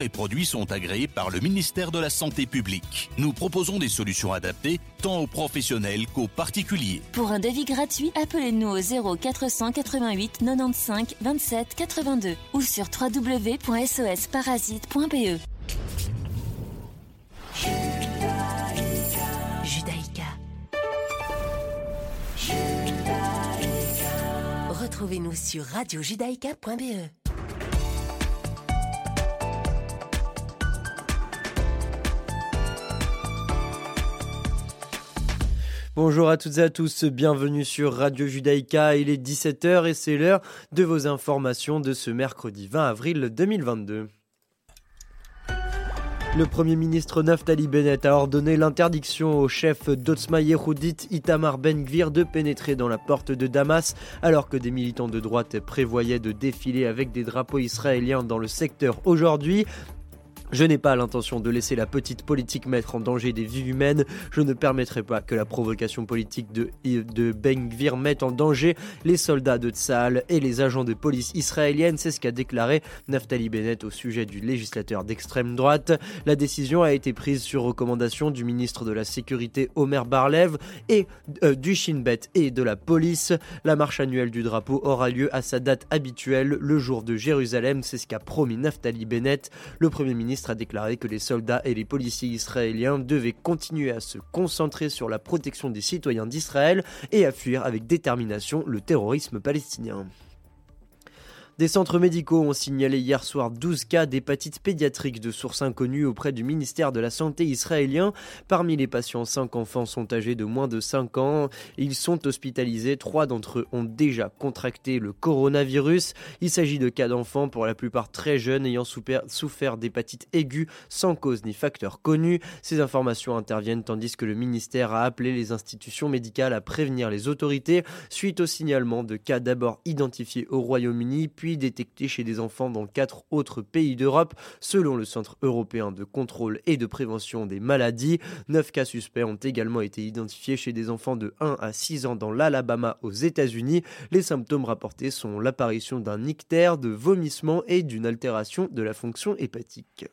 Les produits sont agréés par le ministère de la Santé publique. Nous proposons des solutions adaptées tant aux professionnels qu'aux particuliers. Pour un devis gratuit, appelez-nous au 0 488 95 27 82 ou sur www.sosparasite.be. Judaïka. Retrouvez-nous sur radiojudaïka.be. Bonjour à toutes et à tous, bienvenue sur Radio Judaïka, il est 17h et c'est l'heure de vos informations de ce mercredi 20 avril 2022. Le Premier ministre Naftali Bennett a ordonné l'interdiction au chef d'Otzma Yehudit Itamar Ben-Gvir de pénétrer dans la porte de Damas alors que des militants de droite prévoyaient de défiler avec des drapeaux israéliens dans le secteur aujourd'hui. Je n'ai pas l'intention de laisser la petite politique mettre en danger des vies humaines. Je ne permettrai pas que la provocation politique de, de Ben Gvir mette en danger les soldats de Tsahal et les agents de police israélienne. C'est ce qu'a déclaré Naftali Bennett au sujet du législateur d'extrême droite. La décision a été prise sur recommandation du ministre de la Sécurité Omer Barlev et euh, du Shin Bet et de la police. La marche annuelle du drapeau aura lieu à sa date habituelle, le jour de Jérusalem. C'est ce qu'a promis Naftali Bennett. Le Premier ministre a déclaré que les soldats et les policiers israéliens devaient continuer à se concentrer sur la protection des citoyens d'Israël et à fuir avec détermination le terrorisme palestinien. Des centres médicaux ont signalé hier soir 12 cas d'hépatite pédiatrique de source inconnue auprès du ministère de la Santé israélien. Parmi les patients, 5 enfants sont âgés de moins de 5 ans. Ils sont hospitalisés. Trois d'entre eux ont déjà contracté le coronavirus. Il s'agit de cas d'enfants, pour la plupart très jeunes, ayant souffert d'hépatite aiguë sans cause ni facteur connu. Ces informations interviennent tandis que le ministère a appelé les institutions médicales à prévenir les autorités suite au signalement de cas d'abord identifiés au Royaume-Uni, puis détectés chez des enfants dans quatre autres pays d'Europe, selon le Centre européen de contrôle et de prévention des maladies. Neuf cas suspects ont également été identifiés chez des enfants de 1 à 6 ans dans l'Alabama aux États-Unis. Les symptômes rapportés sont l'apparition d'un ictère, de vomissements et d'une altération de la fonction hépatique.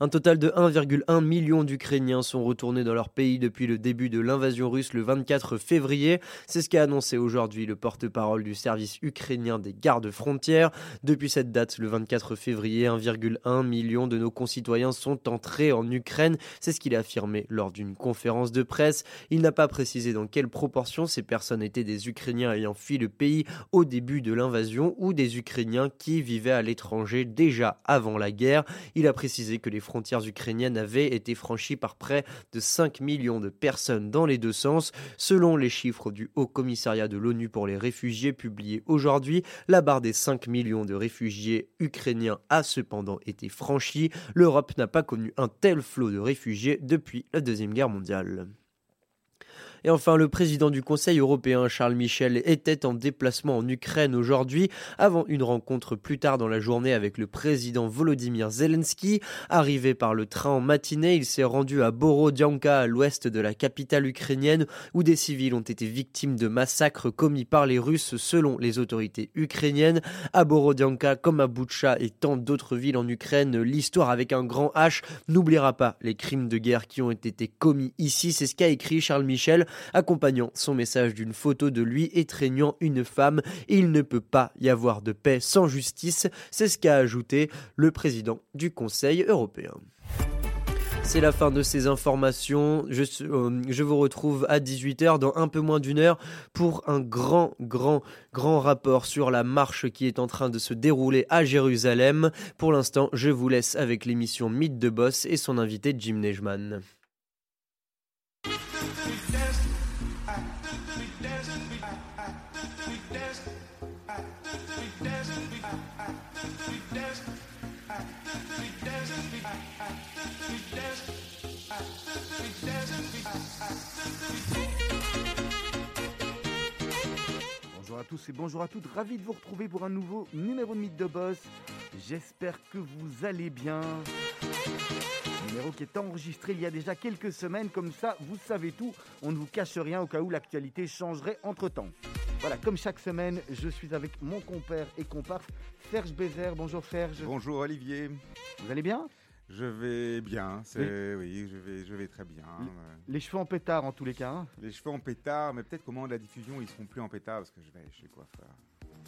Un total de 1,1 million d'Ukrainiens sont retournés dans leur pays depuis le début de l'invasion russe le 24 février. C'est ce qu'a annoncé aujourd'hui le porte-parole du service ukrainien des gardes frontières. Depuis cette date, le 24 février, 1,1 million de nos concitoyens sont entrés en Ukraine. C'est ce qu'il a affirmé lors d'une conférence de presse. Il n'a pas précisé dans quelle proportion ces personnes étaient des Ukrainiens ayant fui le pays au début de l'invasion ou des Ukrainiens qui vivaient à l'étranger déjà avant la guerre. Il a précisé que les frontières ukrainiennes avaient été franchies par près de 5 millions de personnes dans les deux sens. Selon les chiffres du Haut Commissariat de l'ONU pour les réfugiés publiés aujourd'hui, la barre des 5 millions de réfugiés ukrainiens a cependant été franchie. L'Europe n'a pas connu un tel flot de réfugiés depuis la Deuxième Guerre mondiale. Et enfin, le président du Conseil européen, Charles Michel, était en déplacement en Ukraine aujourd'hui, avant une rencontre plus tard dans la journée avec le président Volodymyr Zelensky. Arrivé par le train en matinée, il s'est rendu à Borodianka, à l'ouest de la capitale ukrainienne, où des civils ont été victimes de massacres commis par les Russes selon les autorités ukrainiennes. À Borodianka, comme à Boutcha et tant d'autres villes en Ukraine, l'histoire avec un grand H n'oubliera pas les crimes de guerre qui ont été commis ici. C'est ce qu'a écrit Charles Michel accompagnant son message d'une photo de lui étreignant une femme. Il ne peut pas y avoir de paix sans justice, c'est ce qu'a ajouté le président du Conseil européen. C'est la fin de ces informations. Je, euh, vous retrouve à 18h dans un peu moins d'une heure pour un grand, grand, grand rapport sur la marche qui est en train de se dérouler à Jérusalem. Pour l'instant, je vous laisse avec l'émission Mythe de Boss et son invité Jim Nejman. À tous et bonjour à toutes, ravi de vous retrouver pour un nouveau numéro de Mythe de Boss. J'espère que vous allez bien. Numéro qui est enregistré il y a déjà quelques semaines, comme ça vous savez tout, on ne vous cache rien au cas où l'actualité changerait entre temps. Voilà, comme chaque semaine, je suis avec mon compère et comparse, Serge Bézère. Bonjour Serge. Bonjour Olivier. Vous allez bien? Je vais bien, c'est oui. je vais, je vais très bien. Les cheveux en pétard en tous les cas. Hein. les cheveux en pétard, mais peut-être qu'au moment de la diffusion, ils seront plus en pétard parce que je vais chez le coiffeur.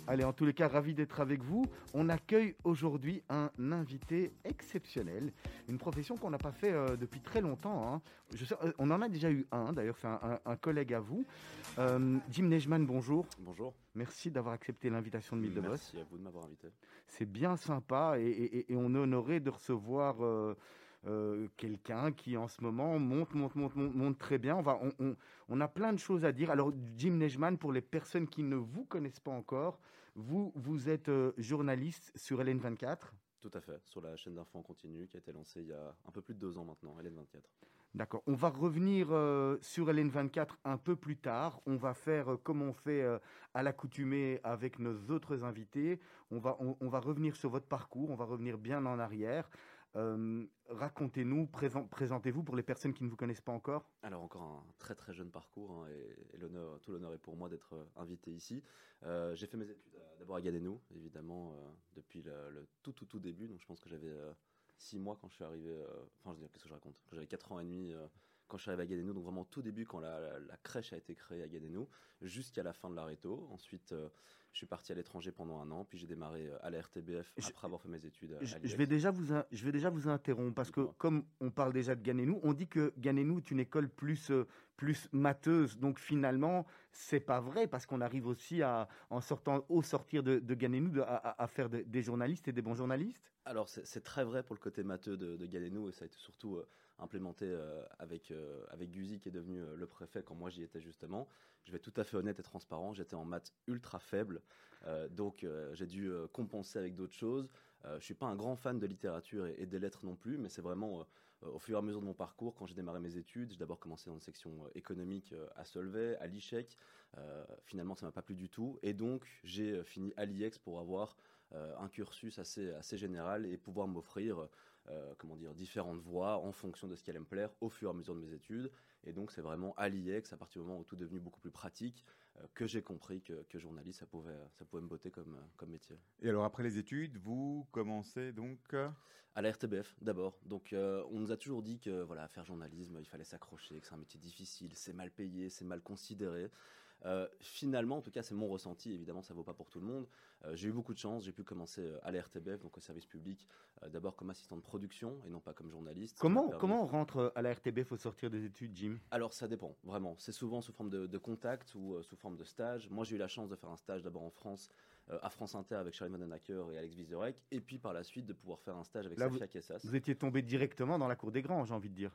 Allez, en tous les cas, ravi d'être avec vous. On accueille aujourd'hui un invité exceptionnel, une profession qu'on n'a pas fait euh, depuis très longtemps. Hein. Je sais, euh, on en a déjà eu un, d'ailleurs, c'est un, collègue à vous. Euh, Jim Nejman, bonjour. Bonjour. Merci d'avoir accepté l'invitation de Mythe de Boss. Merci à vous de m'avoir invité. C'est bien sympa et, on est honoré de recevoir euh, quelqu'un qui en ce moment monte, monte, monte, monte, très bien. On, va, on, on, a plein de choses à dire. Alors, Jim Nejman, pour les personnes qui ne vous connaissent pas encore, vous, vous êtes euh, journaliste sur LN24 Tout à fait, sur la chaîne d'infos en continu qui a été lancée il y a un peu plus de deux ans maintenant, LN24. D'accord. On va revenir euh, sur LN24 un peu plus tard. On va faire comme on fait à l'accoutumée avec nos autres invités. On va, on, va revenir sur votre parcours, on va revenir bien en arrière. Euh, racontez-nous, présentez-vous pour les personnes qui ne vous connaissent pas encore. Alors encore un très très jeune parcours hein, et, tout l'honneur est pour moi d'être euh, invité ici. Euh, j'ai fait mes études d'abord à Gadenou, évidemment, depuis le, tout tout tout début. Donc je pense que j'avais six mois quand je suis arrivé. enfin, je veux dire, qu'est-ce que je raconte? J'avais quatre ans et demi quand je suis arrivé à Gadenou, donc vraiment tout début quand la, crèche a été créée à Gadenou, jusqu'à la fin de la réto. Ensuite, je suis parti à l'étranger pendant un an, puis j'ai démarré euh, à la RTBF après avoir fait mes études. À je, vais déjà vous, je vais déjà vous interrompre parce que comme on parle déjà de Ganenou, on dit que Ganenou est une école plus euh, plus matheuse. Donc finalement, c'est pas vrai parce qu'on arrive aussi à, en sortant au sortir de, de Ganenou, à, faire des journalistes et des bons journalistes. Alors c'est très vrai pour le côté matheux de, de Ganenou et ça a été surtout euh, implémenté avec avec Guzy qui est devenu le préfet quand moi j'y étais justement. Je vais tout à fait honnête et transparent, j'étais en maths ultra faible. Euh, donc euh, j'ai dû euh, compenser avec d'autres choses. je suis pas un grand fan de littérature et, des lettres non plus, mais c'est vraiment au fur et à mesure de mon parcours, quand j'ai démarré mes études, j'ai d'abord commencé dans une section économique à Solvay, à l'ICHEC. finalement, ça m'a pas plu du tout, et donc j'ai fini à l'IEX pour avoir un cursus assez assez général et pouvoir m'offrir comment dire différentes voies en fonction de ce qui allait me plaire au fur et à mesure de mes études. Et donc c'est vraiment à l'IEX, à partir du moment où tout est devenu beaucoup plus pratique, euh, que j'ai compris que, journaliste, ça pouvait, ça pouvait me botter comme, comme métier. Et alors après les études, vous commencez donc À la RTBF d'abord. Donc euh, on nous a toujours dit que voilà, faire journalisme, il fallait s'accrocher, que c'est un métier difficile, c'est mal payé, c'est mal considéré. Euh, finalement, en tout cas, c'est mon ressenti. Évidemment, ça vaut pas pour tout le monde. Euh, j'ai eu beaucoup de chance. J'ai pu commencer euh, à la RTBF, donc au service public, d'abord comme assistant de production et non pas comme journaliste. Comment, comment on rentre à la RTBF au sortir des études, Jim? Alors, ça dépend, vraiment. C'est souvent sous forme de, contact ou sous forme de stage. Moi, j'ai eu la chance de faire un stage d'abord en France, à France Inter avec Charlie Vanhoenacker et Alex Vizorek, et puis par la suite de pouvoir faire un stage avec Là, Safia Kessas. Vous étiez tombé directement dans la cour des grands, j'ai envie de dire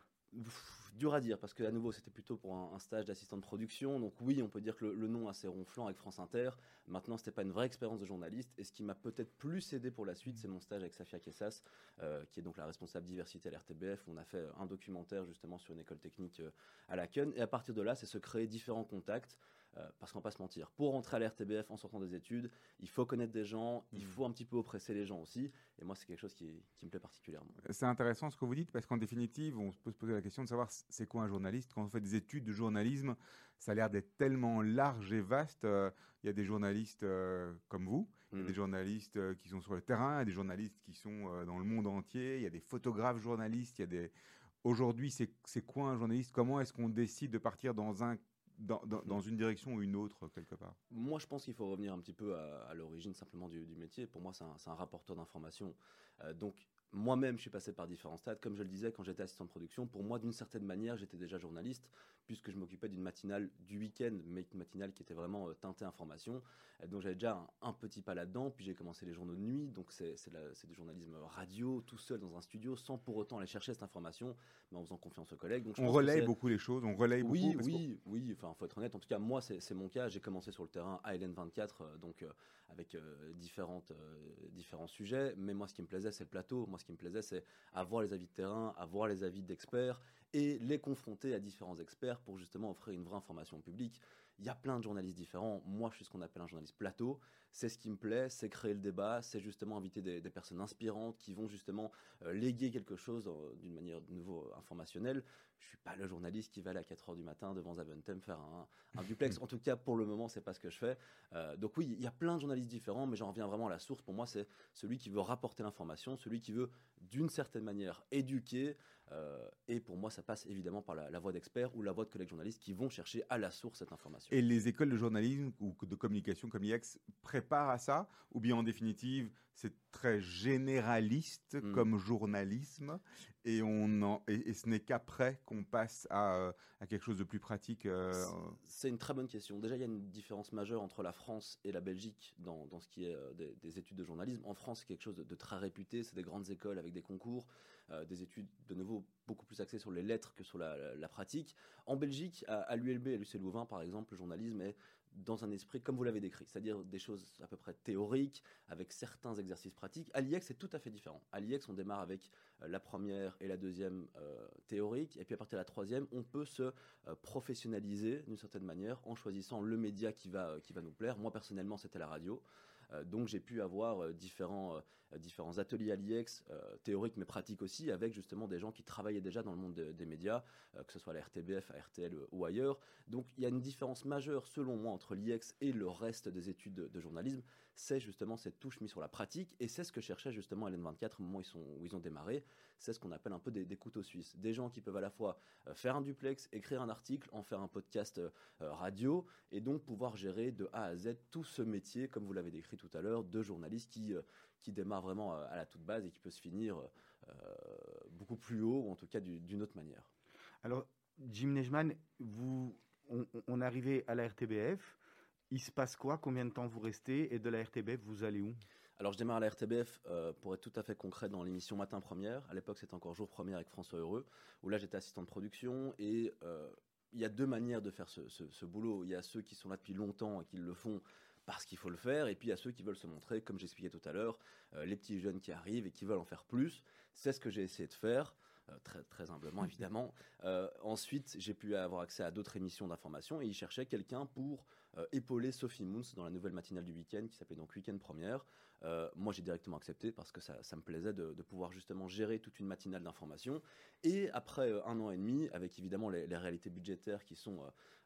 dur à dire parce que à nouveau c'était plutôt pour un, stage d'assistant de production. Donc oui on peut dire que le, nom assez ronflant avec France Inter. Maintenant c'était pas une vraie expérience de journaliste. Et ce qui m'a peut-être plus aidé pour la suite c'est mon stage avec Safia Kessas euh, qui est donc la responsable diversité à l'RTBF on a fait un documentaire justement sur une école technique euh, à la Laken et à partir de là c'est se créer différents contacts euh, parce qu'on va pas se mentir, pour rentrer à l'RTBF en sortant des études, il faut connaître des gens, il mm. faut un petit peu oppresser les gens aussi. Et moi, c'est quelque chose qui, me plaît particulièrement. C'est intéressant ce que vous dites, parce qu'en définitive, on peut se poser la question de savoir c'est quoi un journaliste. Quand on fait des études de journalisme, ça a l'air d'être tellement large et vaste. Euh, il y a des journalistes euh, comme vous, il y a mm. des journalistes qui sont sur le terrain, il y a des journalistes qui sont dans le monde entier, il y a des photographes journalistes, il y a des... Aujourd'hui, c'est quoi un journaliste? Comment est-ce qu'on décide de partir dans un dans, une direction ou une autre, quelque part Moi, je pense qu'il faut revenir un petit peu à, l'origine simplement du, métier. Pour moi, c'est un, rapporteur d'information. Euh, donc, moi-même, je suis passé par différents stades. Comme je le disais, quand j'étais assistant de production, pour moi, d'une certaine manière, j'étais déjà journaliste, puisque je m'occupais d'une matinale du week-end, mais une matinale qui était vraiment euh, teintée information. donc j'avais déjà un, petit pas là-dedans. Puis j'ai commencé les journaux de nuit, donc c'est du journalisme radio, tout seul dans un studio, sans pour autant aller chercher cette information, mais en faisant confiance aux collègues. Donc, on relaye beaucoup les choses, on relaye oui, beaucoup. Oui, oui, oui. Enfin, faut être honnête. En tout cas, moi, c'est mon cas. J'ai commencé sur le terrain à LN24, euh, donc euh, avec différentes, différents sujets. Mais moi, ce qui me plaisait, c'est le plateau. Moi, ce qui me plaisait, c'est avoir les avis de terrain, avoir les avis d'experts et les confronter à différents experts pour justement offrir une vraie information publique. Il y a plein de journalistes différents. Moi, je suis ce qu'on appelle un journaliste plateau, c'est ce qui me plaît, c'est créer le débat, c'est justement inviter des, personnes inspirantes qui vont justement léguer quelque chose d'une manière de nouveau informationnelle. Je suis pas le journaliste qui va aller à 4 heures du matin devant Zaventem faire un, un duplex. en tout cas, pour le moment, c'est pas ce que je fais. donc oui, il y a plein de journalistes différents, mais j'en reviens vraiment à la source. Pour moi, c'est celui qui veut rapporter l'information, celui qui veut d'une certaine manière éduquer. Euh, et pour moi, ça passe évidemment par la, voix d'experts ou la voix de collègues journalistes qui vont chercher à la source cette information. Et les écoles de journalisme ou de communication comme l'IEX préparent à ça Ou bien en définitive, c'est très généraliste hmm. comme journalisme et, on et, ce n'est qu'après qu'on passe à, à, quelque chose de plus pratique euh, C'est une très bonne question. Déjà, il y a une différence majeure entre la France et la Belgique dans, dans ce qui est euh, des, études de journalisme. En France, c'est quelque chose de, très réputé, c'est des grandes écoles avec des concours, euh, des études de nouveau beaucoup plus axées sur les lettres que sur la, pratique. En Belgique, à, à l'ULB, à l'UC Louvain, par exemple, le journalisme est dans un esprit comme vous l'avez décrit, c'est-à-dire des choses à peu près théoriques, avec certains exercices pratiques. À l'IEX, c'est tout à fait différent. À l'IEX, on démarre avec euh, la première et la deuxième euh, théorique, et puis à partir de la troisième, on peut se euh, professionnaliser d'une certaine manière en choisissant le média qui va, qui va nous plaire. Moi, personnellement, c'était la radio. Euh, donc j'ai pu avoir euh, différents, euh, différents ateliers à l'IEX, théoriques mais pratiques aussi, avec justement des gens qui travaillaient déjà dans le monde des médias, que ce soit à la RTBF, à RTL ou ailleurs. Donc il y a une différence majeure selon moi entre l'IEX et le reste des études de, journalisme, c'est justement cette touche mise sur la pratique, et c'est ce que cherchait justement LN24 au moment où ils, ont démarré, c'est ce qu'on appelle un peu des, couteaux suisses. Des gens qui peuvent à la fois faire un duplex, écrire un article, en faire un podcast radio, et donc pouvoir gérer de A à Z tout ce métier, comme vous l'avez décrit tout à l'heure, de journalistes qui, euh, qui démarrent vraiment euh, à la toute base et qui peut se finir euh, beaucoup plus haut, ou en tout cas d'une autre manière. Alors, Jim Nejman, vous, on, on arrivé à la RTBF. Il se passe quoi? Combien de temps vous restez? Et de la RTBF, vous allez où? Alors je démarre à la RTBF pour être tout à fait concret dans l'émission Matin Première. À l'époque c'était encore Jour Première avec François Heureux, où là j'étais assistant de production et il y a deux manières de faire ce, ce, boulot. Il y a ceux qui sont là depuis longtemps et qui le font parce qu'il faut le faire, et puis il y a ceux qui veulent se montrer, comme j'expliquais tout à l'heure, euh, les petits jeunes qui arrivent et qui veulent en faire plus. C'est ce que j'ai essayé de faire. Euh, très, très humblement évidemment. Euh, ensuite, j'ai pu avoir accès à d'autres émissions d'information et ils cherchaient quelqu'un pour épauler Sophie Moons dans la nouvelle matinale du week-end qui s'appelait donc Weekend Première. Euh, moi, j'ai directement accepté parce que ça, me plaisait de, pouvoir justement gérer toute une matinale d'information. Et après euh, un an et demi, avec évidemment les, réalités budgétaires qui sont,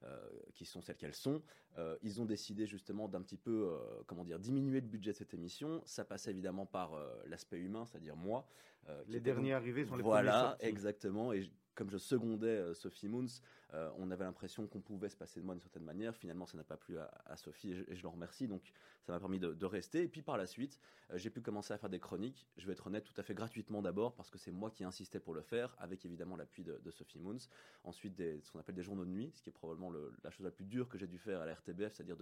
euh, qui sont celles qu'elles sont, ils ont décidé justement d'un petit peu, comment dire, diminuer le budget de cette émission. Ça passait évidemment par l'aspect humain, c'est-à-dire moi. les derniers arrivés sont les voilà, premiers exactement. Et comme je secondais Sophie Moons, euh, on avait l'impression qu'on pouvait se passer de moi d'une certaine manière. Finalement, ça n'a pas plu à, Sophie et je, le remercie. Donc, ça m'a permis de, rester. Et puis, par la suite, euh, j'ai pu commencer à faire des chroniques. Je vais être honnête, tout à fait gratuitement d'abord, parce que c'est moi qui insistais pour le faire, avec évidemment l'appui de, Sophie Moons. Ensuite, ce qu'on appelle des journaux de nuit, ce qui est probablement la chose la plus dure que j'ai dû faire à la RTBF, c'est-à-dire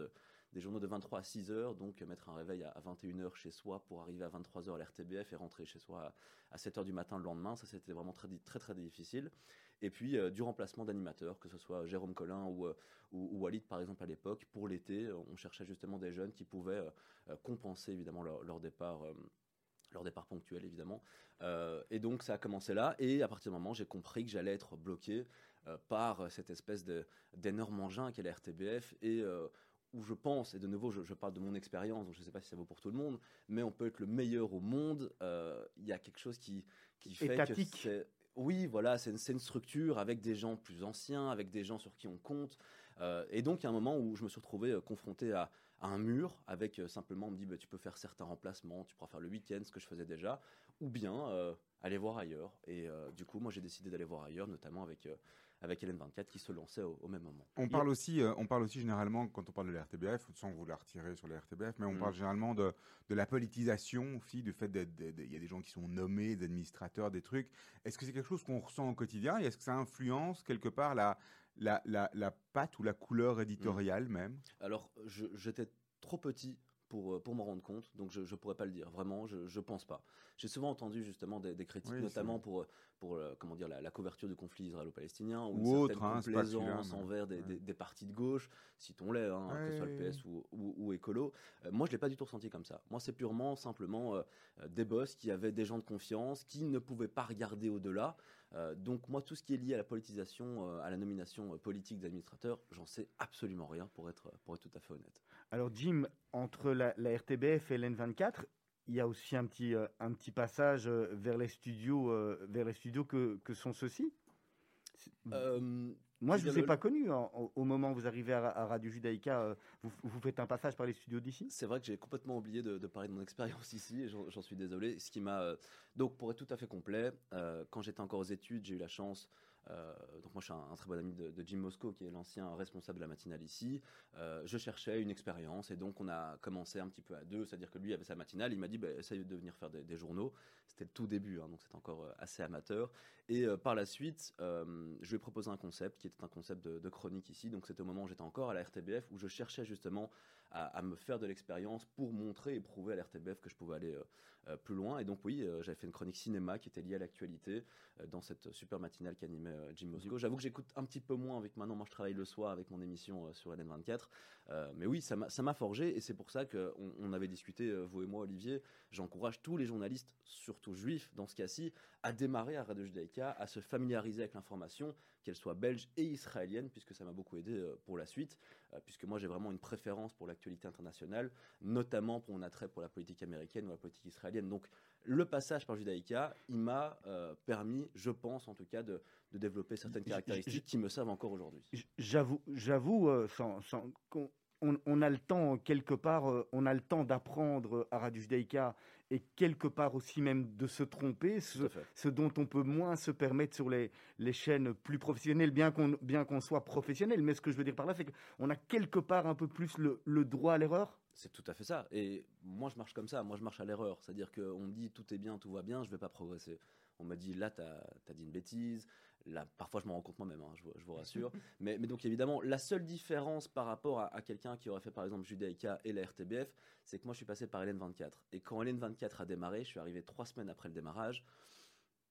des journaux de 23 à 6 heures, donc mettre un réveil à, 21 heures chez soi pour arriver à 23 heures à l'RTBF et rentrer chez soi à, 7 heures du matin le lendemain. Ça, c'était vraiment très, très, très difficile et puis euh, du remplacement d'animateurs, que ce soit Jérôme Collin ou, euh, ou, Walid par exemple à l'époque. Pour l'été, euh, on cherchait justement des jeunes qui pouvaient compenser évidemment leur, départ leur départ ponctuel évidemment. et donc ça a commencé là, et à partir du moment j'ai compris que j'allais être bloqué par cette espèce d'énorme engin qu'est la RTBF, et où je pense, et de nouveau je, parle de mon expérience, donc je ne sais pas si ça vaut pour tout le monde, mais on peut être le meilleur au monde, il y a quelque chose qui, qui fait que c'est oui, voilà, c'est une, structure avec des gens plus anciens, avec des gens sur qui on compte. Euh, et donc, il y a un moment où je me suis retrouvé euh, confronté à, un mur avec euh, simplement, on me dit, bah, tu peux faire certains remplacements, tu pourras faire le week-end, ce que je faisais déjà, ou bien aller voir ailleurs. Et du coup, moi, j'ai décidé d'aller voir ailleurs, notamment avec avec Hélène 24 qui se lançait au, même moment. On parle, aussi, euh, on parle aussi généralement, quand on parle de la RTBF, sans vouloir tirer sur la RTBF, mais on mm. parle généralement de, de, la politisation aussi, du fait qu'il y a des gens qui sont nommés, des administrateurs, des trucs. Est-ce que c'est quelque chose qu'on ressent au quotidien et est-ce que ça influence quelque part la, la, la, la patte ou la couleur éditoriale même? Alors, j'étais trop petit pour, euh, pour m'en rendre compte, donc je ne pourrais pas le dire. Vraiment, je ne pense pas. J'ai souvent entendu justement des, critiques, notamment pour, pour euh, comment dire, la, couverture du conflit israélo-palestinien ou, ou autre, hein, complaisance envers des, des, partis de gauche, citons-les, hein, que ce soit le PS ou, ou, écolo. Euh, moi, je ne l'ai pas du tout ressenti comme ça. Moi, c'est purement, simplement des boss qui avaient des gens de confiance, qui ne pouvaient pas regarder au-delà. donc moi, tout ce qui est lié à la politisation, à la nomination politique d'administrateurs, j'en sais absolument rien pour être, pour être tout à fait honnête. Alors Jim, entre la, RTBF et l'N24, il y a aussi un petit, euh, passage euh, vers les studios, euh, vers les studios que, sont ceux-ci? Moi, je ne vous ai le- pas connu hein, au, moment où vous arrivez à, à Radio Judaïka. euh, vous, vous faites un passage par les studios d'ici? C'est vrai que j'ai complètement oublié de, de parler de mon expérience ici, et j'en suis désolé. Ce qui m'a euh, donc pour être tout à fait complet, euh, quand j'étais encore aux études, j'ai eu la chance. donc moi, je suis un, un très bon ami de, de Jim Moscow, qui est l'ancien responsable de la matinale ici. Je cherchais une expérience et donc on a commencé un petit peu à deux, c'est-à-dire que lui avait sa matinale, il m'a dit bah, essaye de venir faire des, des journaux. C'était le tout début, hein, donc c'était encore assez amateur. Et euh, par la suite, euh, je lui ai proposé un concept qui était un concept de, de chronique ici. Donc c'était au moment où j'étais encore à la RTBF où je cherchais justement à, me faire de l'expérience pour montrer et prouver à la RTBF que je pouvais aller euh, euh, plus loin. Et donc oui, euh, j'avais fait une chronique cinéma qui était liée à l'actualité dans cette super matinale qu'animait Jim Moscow. J'avoue que j'écoute un petit peu moins avec maintenant, moi je travaille le soir avec mon émission sur LN24. Euh, mais oui, ça m'a forgé et c'est pour ça qu'on on avait discuté, vous et moi Olivier, j'encourage tous les journalistes, surtout juifs dans ce cas-ci, à démarrer à Radio Judaïka, à se familiariser avec l'information, qu'elle soit belge et israélienne, puisque ça m'a beaucoup aidé euh, pour la suite, euh, puisque moi j'ai vraiment une préférence pour l'actualité internationale, notamment pour mon attrait pour la politique américaine ou la politique israélienne. Donc le passage par Judaïka, il m'a euh, permis, je pense en tout cas, de, de développer certaines caractéristiques qui me servent encore aujourd'hui. J'avoue, j'avoue, euh, sans, sans- qu'on- on, on a le temps quelque part, euh, on a le temps d'apprendre à Radio Judaïka et quelque part aussi même de se tromper, ce, dont on peut moins se permettre sur les, les chaînes plus professionnelles, bien qu'on bien qu'on soit professionnel. Mais ce que je veux dire par là, c'est qu'on a quelque part un peu plus le, le droit à l'erreur. C'est tout à fait ça. Et moi, je marche comme ça. Moi, je marche à l'erreur. C'est-à-dire qu'on me dit tout est bien, tout va bien, je vais pas progresser. On m'a dit là, tu as, dit une bêtise. Là, parfois, je m'en rends compte moi-même, hein, je, vous- je vous rassure. mais, mais donc, évidemment, la seule différence par rapport à, à quelqu'un qui aurait fait, par exemple, Judaïka et la RTBF, c'est que moi, je suis passé par LN24. Et quand LN24 a démarré, je suis arrivé trois semaines après le démarrage.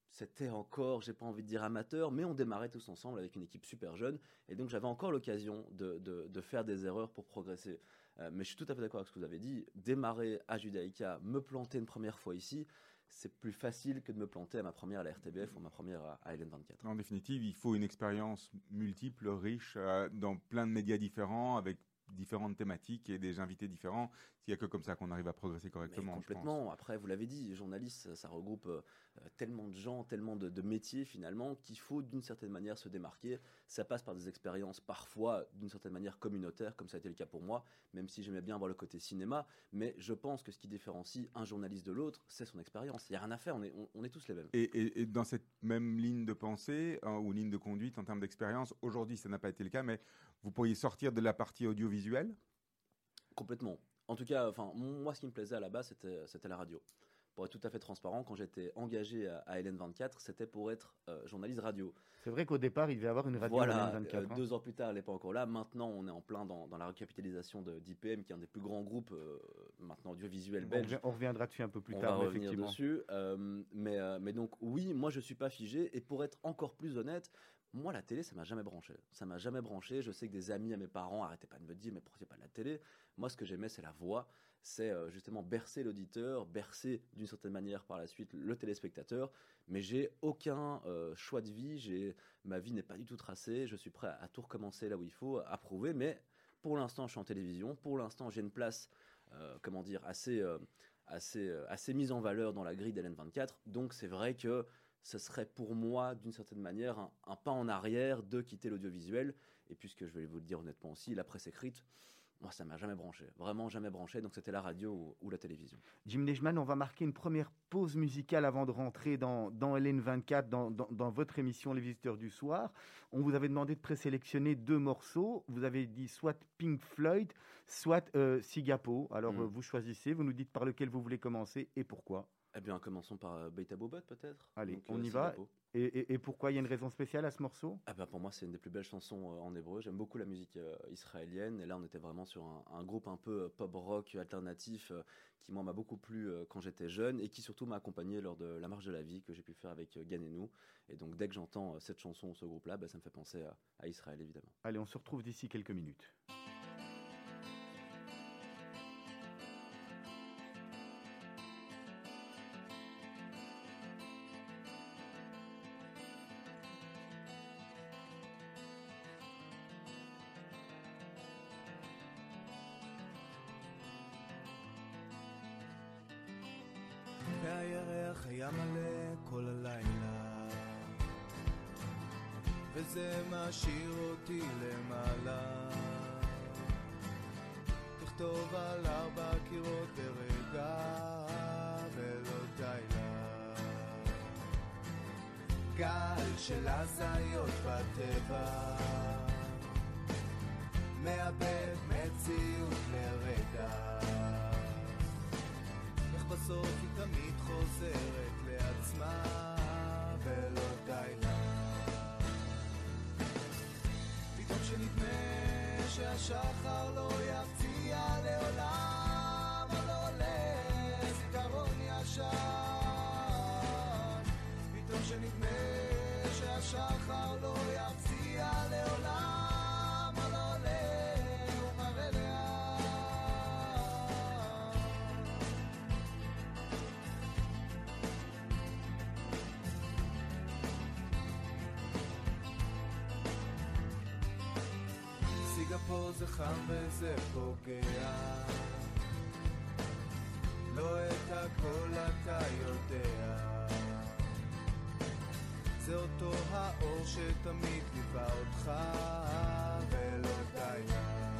C'était encore, j'ai pas envie de dire amateur, mais on démarrait tous ensemble avec une équipe super jeune. Et donc, j'avais encore l'occasion de, de- de faire des erreurs pour progresser. Euh, mais je suis tout à fait d'accord avec ce que vous avez dit. Démarrer à Judaïka, me planter une première fois ici, c'est plus facile que de me planter à ma première à la RTBF ou ma première à, à LN24. En définitive, il faut une expérience multiple, riche, euh, dans plein de médias différents, avec différentes thématiques et des invités différents. Il n'y a que comme ça qu'on arrive à progresser Mais correctement. je pense. complètement. Après, vous l'avez dit, journaliste, ça, ça regroupe euh, tellement de gens, tellement de, de métiers finalement, qu'il faut d'une certaine manière se démarquer. Ça passe par des expériences parfois d'une certaine manière communautaires, comme ça a été le cas pour moi, même si j'aimais bien voir le côté cinéma. Mais je pense que ce qui différencie un journaliste de l'autre, c'est son expérience. Il n'y a rien à faire, on est, on- on est tous les mêmes. Et, et- et dans cette même ligne de pensée hein, ou ligne de conduite en termes d'expérience, aujourd'hui ça n'a pas été le cas, mais vous pourriez sortir de la partie audiovisuelle? Complètement. En tout cas, enfin, moi, ce qui me plaisait à la base, c'était la radio. Pour être tout à fait transparent, quand j'étais engagé à, à LN24, c'était pour être euh, journaliste radio. C'est vrai qu'au départ, il devait y avoir une radio voilà, à LN24. euh, hein. deux ans plus tard, elle n'est pas encore là. Maintenant, on est en plein dans, dans la recapitalisation de, d'IPM, qui est un des plus grands groupes euh, maintenant belges. revient- on reviendra dessus un peu plus on tard, va effectivement. dessus. Mais, mais donc, oui, moi, je suis pas figé. Et pour être encore plus honnête, moi, la télé, ça m'a jamais branché. Ça m'a jamais branché. Je sais que des amis à mes parents arrêtaient pas de me dire, mais pourquoi c'est pas de la télé? Moi, ce que j'aimais, c'est la voix. C'est euh, justement bercer l'auditeur, bercer d'une certaine manière par la suite le téléspectateur. Mais j'ai aucun euh, choix de vie. Ma vie n'est pas du tout tracée. Je suis prêt à, tout recommencer là où il faut, à prouver. Mais pour l'instant, je suis en télévision. Pour l'instant, j'ai une place, euh, comment dire, assez assez, assez mise en valeur dans la grille d'LN24. Donc c'est vrai que ce serait pour moi, d'une certaine manière, un, un pas en arrière de quitter l'audiovisuel. Et puisque je vais vous le dire honnêtement aussi, la presse écrite, moi ça m'a jamais branché, vraiment jamais branché. Donc c'était la radio ou, ou la télévision. Jim Neichmann, on va marquer une première pause musicale avant de rentrer dans, dans LN24, dans, dans, dans votre émission Les Visiteurs du Soir. On vous avait demandé de présélectionner deux morceaux. Vous avez dit soit Pink Floyd, soit euh, Sigapo. Alors Mm. euh, vous choisissez, vous nous dites par lequel vous voulez commencer et pourquoi. Eh bien, commençons par euh, Beta Bobot peut-être. Allez, Donc, on euh, y va. Et, et- et pourquoi il y a une raison spéciale à ce morceau? Ah bah pour moi, c'est une des plus belles chansons euh, en hébreu. J'aime beaucoup la musique euh, israélienne. Et là, on était vraiment sur un, un groupe un peu euh, pop-rock alternatif qui, moi, m'a beaucoup plu quand j'étais jeune et qui, surtout, m'a accompagné lors de la marche de la vie que j'ai pu faire avec Ganenou. Et donc, dès que j'entends cette chanson ou ce groupe-là, bah, ça me fait penser à, à Israël, évidemment. Allez, on se retrouve d'ici quelques minutes. סינגפור זה חם וזה פוגע. לא את הכל אתה יודע. זה אותו האור שתמיד ליווה אותך ולא די לה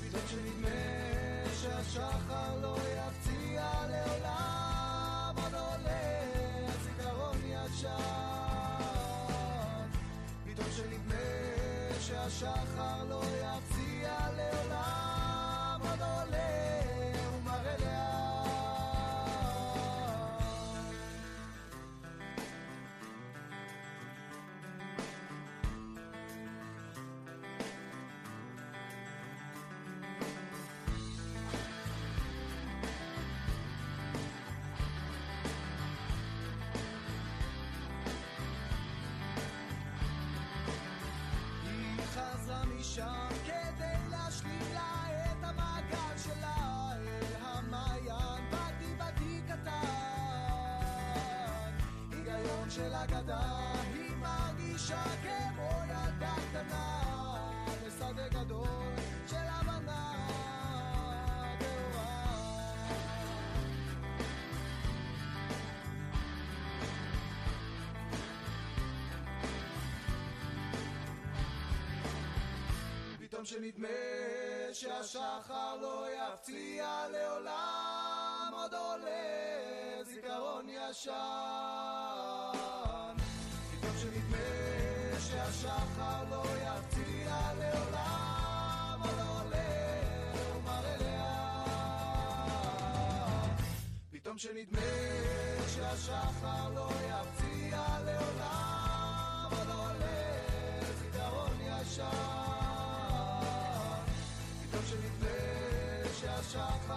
פתאום שנדמה שהשחר לא יפציע שהשחר לא פתאום שנדמה שהשחר לא יפציע לעולם עוד עולה זיכרון ישן. פתאום שנדמה שהשחר לא יפציע לעולם עוד עולה פתאום שנדמה שהשחר לא יפציע לעולם עוד עולה זיכרון ישן shotgun.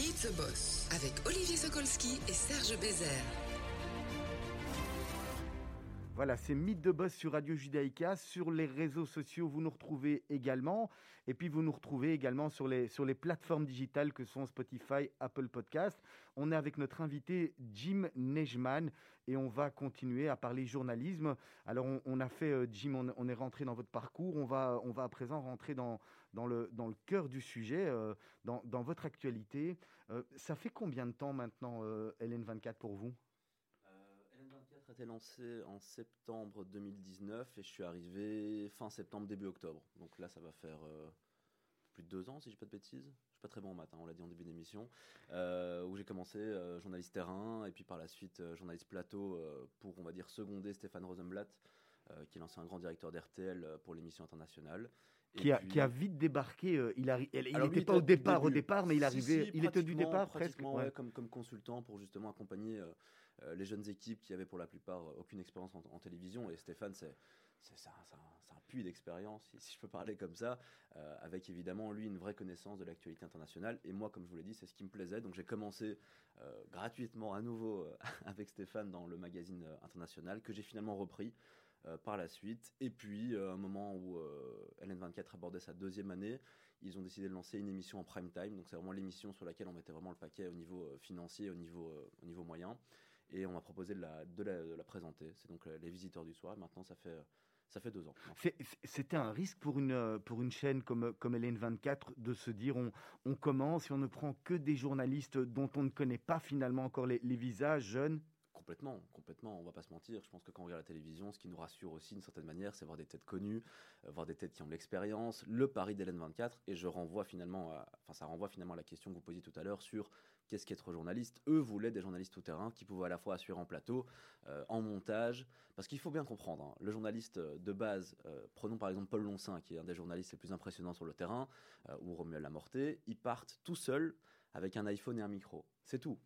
Meet the Boss avec Olivier Sokolski et Serge Bézère. Voilà, c'est Mythe de Boss sur Radio Judaïka. Sur les réseaux sociaux, vous nous retrouvez également. Et puis, vous nous retrouvez également sur les, sur les plateformes digitales que sont Spotify, Apple Podcast. On est avec notre invité Jim Nejman et on va continuer à parler journalisme. Alors, on, a fait, euh, Jim, on, on est rentré dans votre parcours. On va, on va à présent rentrer dans, dans, le, cœur du sujet, euh, dans, votre actualité. Euh, ça fait combien de temps maintenant, euh, LN24, pour vous? LN24 a été lancé en septembre 2019 et je suis arrivé fin septembre, début octobre. Donc là, ça va faire plus de deux ans, si je ne dis pas de bêtises. Je suis pas très bon en maths, on l'a dit en début d'émission. Où j'ai commencé journaliste terrain et puis par la suite journaliste plateau pour, on va dire, seconder Stéphane Rosenblatt qui est l'ancien grand directeur d'RTL pour l'émission internationale. Qui a, puis- qui a vite débarqué. euh, il n'était pas était au départ, au départ, mais il Si, arrivait. si, il était du départ presque. pratiquement, ouais. ouais, comme, comme consultant pour justement accompagner euh, euh, les jeunes équipes qui avaient pour la plupart aucune expérience en, en télévision. Et Stéphane, c'est un, un- puits d'expérience, si, si je peux parler comme ça, euh, avec évidemment lui une vraie connaissance de l'actualité internationale. Et moi, comme je vous l'ai dit, c'est ce qui me plaisait. Donc j'ai commencé euh, gratuitement à nouveau euh, avec Stéphane dans le magazine international que j'ai finalement repris. Euh, par la suite. Et puis, euh, un moment où euh, LN24 abordait sa deuxième année, ils ont décidé de lancer une émission en prime time. Donc, c'est vraiment l'émission sur laquelle on mettait vraiment le paquet au niveau financier, au niveau, au niveau moyen. Et on m'a proposé de la, présenter. C'est donc Les Visiteurs du Soir. Maintenant, ça fait, ça fait deux ans. C'était un risque pour une, pour une chaîne comme, comme LN24 de se dire on, on commence et on ne prend que des journalistes dont on ne connaît pas finalement encore les, les visages jeunes? Complètement, complètement, on va pas se mentir. Je pense que quand on regarde la télévision, ce qui nous rassure aussi d'une certaine manière, c'est voir des têtes connues, euh, voir des têtes qui ont de l'expérience, le pari d'Hélène 24. Et je renvoie finalement, enfin ça renvoie finalement à la question que vous posiez tout à l'heure sur qu'est-ce qu'être journaliste. Eux voulaient des journalistes tout terrain qui pouvaient à la fois assurer en plateau, euh, en montage, parce qu'il faut bien comprendre, hein, le journaliste euh, de base, prenons par exemple Paul Loncin, qui est un des journalistes les plus impressionnants sur le terrain, ou Romuald Lamorté, ils partent tout seuls avec un iPhone et un micro. C'est tout.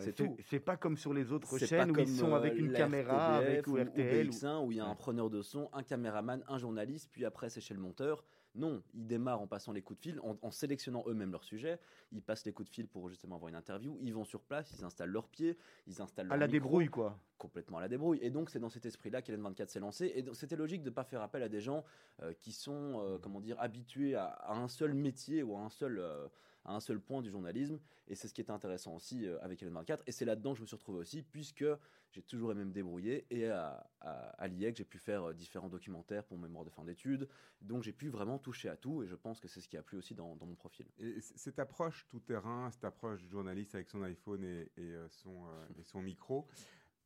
C'est tout. C'est pas comme sur les autres chaînes où ils sont euh, avec une caméra, RTBF avec ou, RTL. ou- BX1 où il y a un preneur de son, un caméraman, un journaliste, puis après c'est chez le monteur. Non, ils démarrent en passant les coups de fil, en, en sélectionnant eux-mêmes leur sujet. Ils passent les coups de fil pour justement avoir une interview. Ils vont sur place, ils installent leurs pieds, ils installent À la micro, débrouille, quoi. Complètement à la débrouille. Et donc c'est dans cet esprit-là qu'Hélène 24 s'est lancée. Et donc c'était logique de ne pas faire appel à des gens euh, qui sont, euh, comment dire, habitués à, à un seul métier ou à un seul, euh, à un seul point du journalisme. Et c'est ce qui est intéressant aussi euh, avec Hélène 24. Et c'est là-dedans que je me suis retrouvé aussi, puisque j'ai toujours aimé me débrouiller. Et à, à, à l'IEC, j'ai pu faire euh, différents documentaires pour mon mémoire de fin d'études. Donc j'ai pu vraiment toucher à tout. Et je pense que c'est ce qui a plu aussi dans, dans mon profil. Et cette approche tout terrain, cette approche du journaliste avec son iPhone et, et, euh, son, et son micro,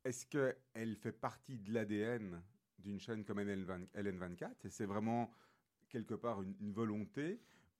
est-ce qu'elle fait partie de l'ADN d'une chaîne comme LN20 LN24 Et c'est vraiment quelque part une, une volonté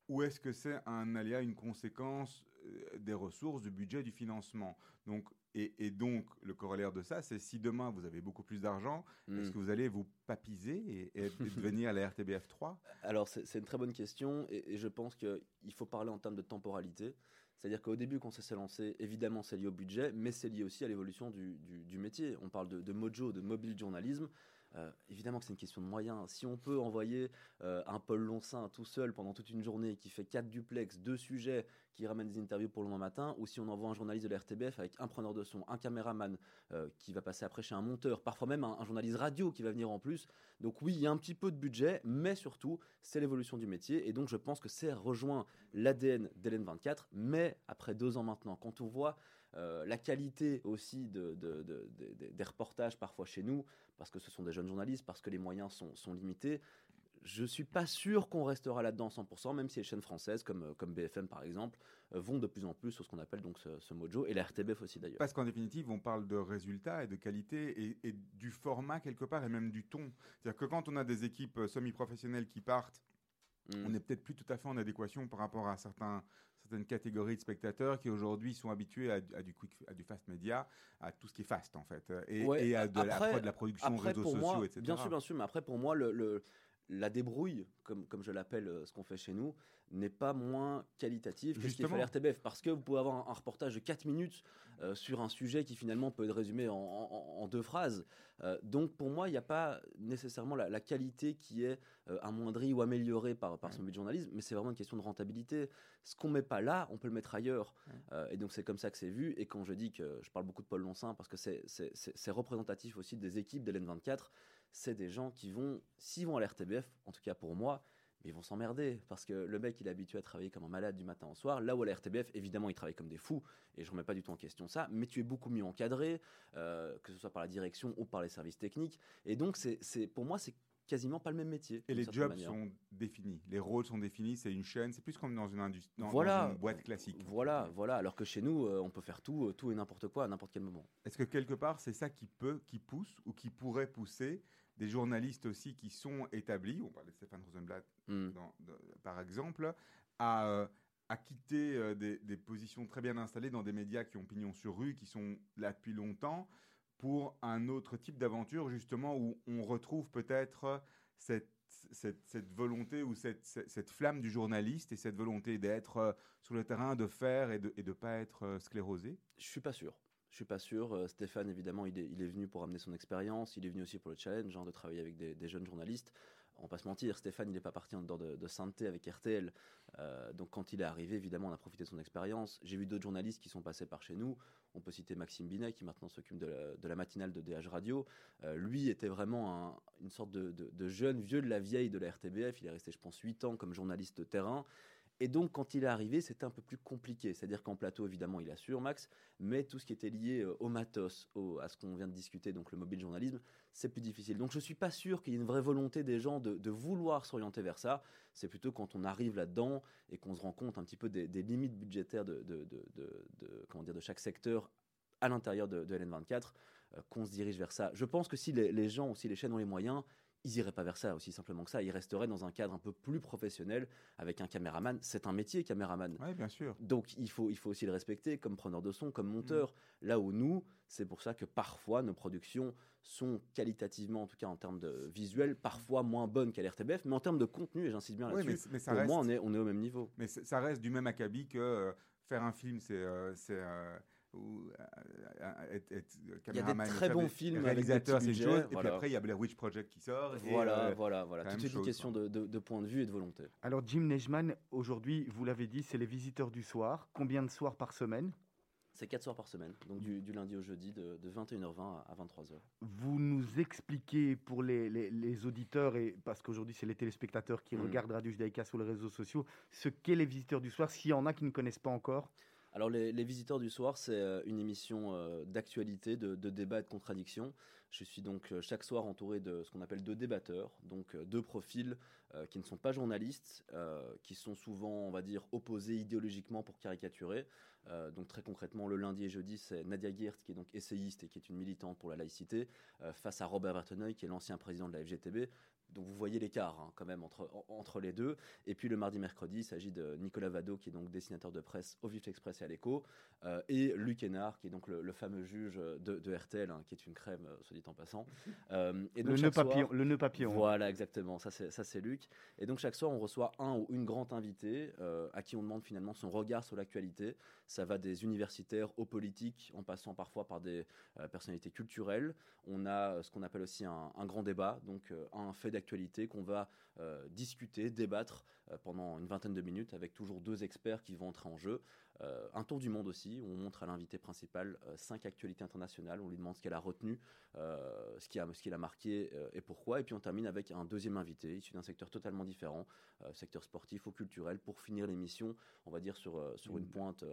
Ou est-ce que c'est un aléa, une conséquence euh, des ressources, du budget, du financement? Donc, et, et donc, le corollaire de ça, c'est si demain vous avez beaucoup plus d'argent, est-ce Mm. que vous allez vous papiser et, et- devenir la RTBF 3 Alors, c'est c'est une très bonne question et, et je pense qu'il faut parler en termes de temporalité. C'est-à-dire qu'au début, quand ça s'est lancé, évidemment, c'est lié au budget, mais c'est lié aussi à l'évolution du, du- du métier. On parle de, de mojo, de mobile journalisme. Euh, évidemment que c'est une question de moyens. Si on peut envoyer euh, un Paul Loncin tout seul pendant toute une journée qui fait quatre duplex, deux sujets, qui ramène des interviews pour le lendemain matin, ou si on envoie un journaliste de la RTBF avec un preneur de son, un caméraman euh, qui va passer après chez un monteur, parfois même un, un journaliste radio qui va venir en plus. Donc oui, il y a un petit peu de budget, mais surtout, c'est l'évolution du métier. Et donc je pense que c'est rejoint l'ADN d'Hélène 24, mais après deux ans maintenant, quand on voit euh, la qualité aussi de, de- de- de- de- des reportages parfois chez nous, parce que ce sont des jeunes journalistes, parce que les moyens sont, limités, je suis pas sûr qu'on restera là-dedans 100%, même si les chaînes françaises, comme, BFM par exemple, euh, vont de plus en plus sur ce qu'on appelle donc ce, mojo, et la RTBF aussi d'ailleurs. Parce qu'en définitive, on parle de résultats et de qualité et, et du format quelque part et même du ton. C'est-à-dire que quand on a des équipes euh, semi-professionnelles qui partent, Mm. on n'est peut-être plus tout à fait en adéquation par rapport à certains, certaines catégories de spectateurs qui aujourd'hui sont habitués à, à du quick, à du fast média, à tout ce qui est fast en fait, et, Ouais, et à de, la, après- de la production Après, réseaux sociaux, moi, etc. Bien sûr, bien sûr, mais après, pour moi, le, le- la débrouille, comme, comme je l'appelle, euh, ce qu'on fait chez nous, n'est pas moins qualitative que ce qui est fait à la Justement. RTBF. Parce que vous pouvez avoir un, un reportage de 4 minutes euh, sur un sujet qui finalement peut être résumé en, en- en deux phrases. Euh, donc pour moi, il n'y a pas nécessairement la, la qualité qui est euh, amoindrie ou améliorée par, par son but de journalisme, mais c'est vraiment une question de rentabilité. Ce qu'on met pas là, on peut le mettre ailleurs. Et donc c'est comme ça que c'est vu. Et quand je dis que je parle beaucoup de Paul Loncin, parce que c'est représentatif aussi des équipes d'Hélène 24, c'est des gens qui vont, s'ils vont à l'RTBF, en tout cas pour moi, mais ils vont s'emmerder parce que le mec il est habitué à travailler comme un malade du matin au soir. Là où à la évidemment, il travaille comme des fous et je remets pas du tout en question ça, mais tu es beaucoup mieux encadré, euh, que ce soit par la direction ou par les services techniques. Et donc, c'est- pour moi, c'est quasiment pas le même métier. Et les jobs manière. sont définis, les rôles sont définis, c'est une chaîne, c'est plus comme dans une industrie, dans, Voilà. dans une boîte classique. Voilà, voilà. Alors que chez nous, euh, on peut faire tout, euh, tout et n'importe quoi à n'importe quel moment. Est-ce que quelque part, c'est ça qui peut, qui pousse ou qui pourrait pousser des journalistes aussi qui sont établis, on parlait de Stéphane Rosenblatt Mm. dans- dans- par exemple, à, euh, à quitter des, des positions très bien installées dans des médias qui ont pignon sur rue, qui sont là depuis longtemps, pour un autre type d'aventure, justement, où on retrouve peut-être cette, cette, volonté ou cette, cette, flamme du journaliste et cette volonté d'être euh, sur le terrain, de faire et de ne pas être euh, sclérosé? Je suis pas sûr. Je suis pas sûr. Euh, Stéphane, évidemment, il est, il est, venu pour amener son expérience. Il est venu aussi pour le challenge hein, de travailler avec des, jeunes journalistes on va pas se mentir, Stéphane, il n'est pas parti en dehors de, de sainteté avec RTL. Euh, donc quand il est arrivé, évidemment, on a profité de son expérience. J'ai vu d'autres journalistes qui sont passés par chez nous. On peut citer Maxime Binet, qui maintenant s'occupe de, la matinale de DH Radio. Euh, lui était vraiment un, une sorte de, jeune vieux de la vieille de la RTBF. Il est resté, je pense, 8 ans comme journaliste de terrain. Et donc, quand il est arrivé, c'était un peu plus compliqué. C'est-à-dire qu'en plateau, évidemment, il assure, Max, mais tout ce qui était lié euh, au matos, à ce qu'on vient de discuter, donc le mobile journalisme, c'est plus difficile. Donc, je ne suis pas sûr qu'il y ait une vraie volonté des gens de, vouloir s'orienter vers ça. C'est plutôt quand on arrive là-dedans et qu'on se rend compte un petit peu des, limites budgétaires de, de, comment dire, de chaque secteur à l'intérieur de, LN24, euh, qu'on se dirige vers ça. Je pense que si les, les gens ou si les chaînes ont les moyens, ils iraient pas vers ça aussi simplement que ça. Ils resteraient dans un cadre un peu plus professionnel avec un caméraman. C'est un métier, caméraman. Oui, bien sûr. Donc il faut, il faut aussi le respecter comme preneur de son, comme monteur. Mmh. Là où nous, c'est pour ça que parfois nos productions sont qualitativement, en tout cas en termes de visuel, parfois moins bonnes qu'à l'RTBF, mais en termes de contenu, et j'insiste bien là-dessus, oui, pour reste... moi on est, on est au même niveau. Mais ça reste du même acabit que euh, faire un film, c'est... Euh, euh, ou être, être il y a des très bons films réalisateurs c'est une chose. Et puis après il y a Blair Witch Project qui sort voilà et, euh, voilà voilà. tout est une question de, de, de, point de vue et de volonté. Alors Jim Nejman aujourd'hui vous l'avez dit c'est les visiteurs du soir. Combien de soirs par semaine? C'est 4 soirs par semaine, donc du, du lundi au jeudi de, de 21h20 à 23h. Vous nous expliquez pour les, les, les auditeurs, et parce qu'aujourd'hui c'est les téléspectateurs qui mmh. regardent Radio Judaïka sur les réseaux sociaux, ce qu'est les visiteurs du soir, s'il y en a qui ne connaissent pas encore? Alors les, Visiteurs du Soir, c'est euh, une émission euh, d'actualité, de, de, débat et de contradiction. Je suis donc euh, chaque soir entouré de ce qu'on appelle deux débatteurs, donc deux profils qui ne sont pas journalistes, qui sont souvent, on va dire, opposés idéologiquement pour caricaturer. Donc très concrètement, le lundi et jeudi, c'est Nadia Geert, qui est donc essayiste et qui est une militante pour la laïcité, face à Robert Verteneuil, qui est l'ancien président de la FGTB. Donc vous voyez l'écart hein, quand même entre, entre les deux. Et puis le mardi-mercredi, il s'agit de Nicolas Vado, qui est donc dessinateur de presse au Vif Express et à l'Echo, euh, et Luc Hénard, qui est donc le, le fameux juge de, de RTL, hein, qui est une crème, euh, soit dit en passant. Euh, et donc le, nœud papillon, le nœud papillon. Voilà, exactement, ça c'est, Luc. Et donc chaque soir, on reçoit un ou une grande invitée euh, à qui on demande finalement son regard sur l'actualité. Ça va des universitaires aux politiques, en passant parfois par des euh, personnalités culturelles. On a ce qu'on appelle aussi un, grand débat, donc un fait d'actualité qu'on va euh, discuter, débattre euh, pendant une vingtaine de minutes avec toujours deux experts qui vont entrer en jeu. Euh, un tour du monde aussi, où on montre à l'invité principal cinq actualités internationales, on lui demande ce qu'elle a retenu, ce qui a, qui marqué et pourquoi. Et puis on termine avec un deuxième invité issu d'un secteur totalement différent, secteur sportif ou culturel, pour finir l'émission, on va dire sur, sur une pointe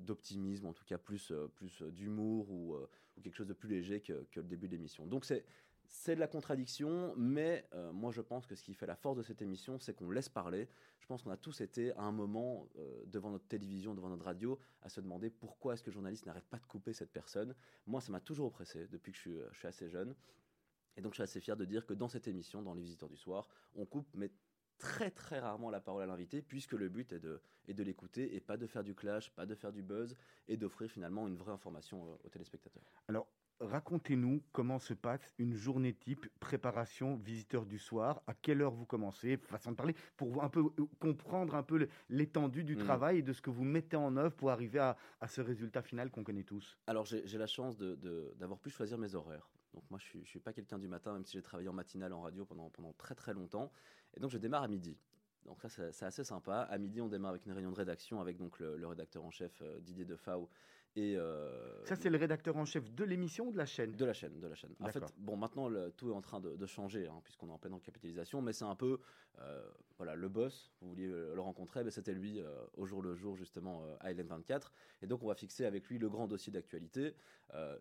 d'optimisme, en tout cas plus, plus d'humour ou, ou, quelque chose de plus léger que, que le début de l'émission. Donc c'est c'est de la contradiction, mais euh, moi je pense que ce qui fait la force de cette émission, c'est qu'on laisse parler. Je pense qu'on a tous été à un moment euh, devant notre télévision, devant notre radio, à se demander pourquoi est-ce que le journaliste n'arrête pas de couper cette personne. Moi, ça m'a toujours oppressé depuis que je suis, je suis, assez jeune. Et donc je suis assez fier de dire que dans cette émission, dans Les Visiteurs du Soir, on coupe, mais très très rarement la parole à l'invité, puisque le but est de, l'écouter et pas de faire du clash, pas de faire du buzz, et d'offrir finalement une vraie information euh, aux téléspectateurs. Alors, racontez-nous comment se passe une journée type préparation visiteur du soir. À quelle heure vous commencez? Façon de parler pour un peu euh, comprendre un peu l'étendue du mmh. travail et de ce que vous mettez en œuvre pour arriver à, à ce résultat final qu'on connaît tous. Alors j'ai la chance d'avoir pu choisir mes horaires. Donc moi je suis, je suis pas quelqu'un du matin, même si j'ai travaillé en matinale en radio pendant pendant très très longtemps. Et donc je démarre à midi. Donc ça, c'est assez sympa. À midi, on démarre avec une réunion de rédaction avec donc le, le rédacteur en chef euh, Didier Defau et euh, ça, c'est le rédacteur en chef de l'émission ou de la chaîne? De la chaîne, de la chaîne. En fait, bon, maintenant, le, tout est en train de, de changer, hein, puisqu'on est en pleine capitalisation, mais c'est un peu, euh, voilà, le boss, vous vouliez le rencontrer, mais c'était lui euh, au jour le jour, justement, à LN24. Et donc, on va fixer avec lui le grand dossier d'actualité.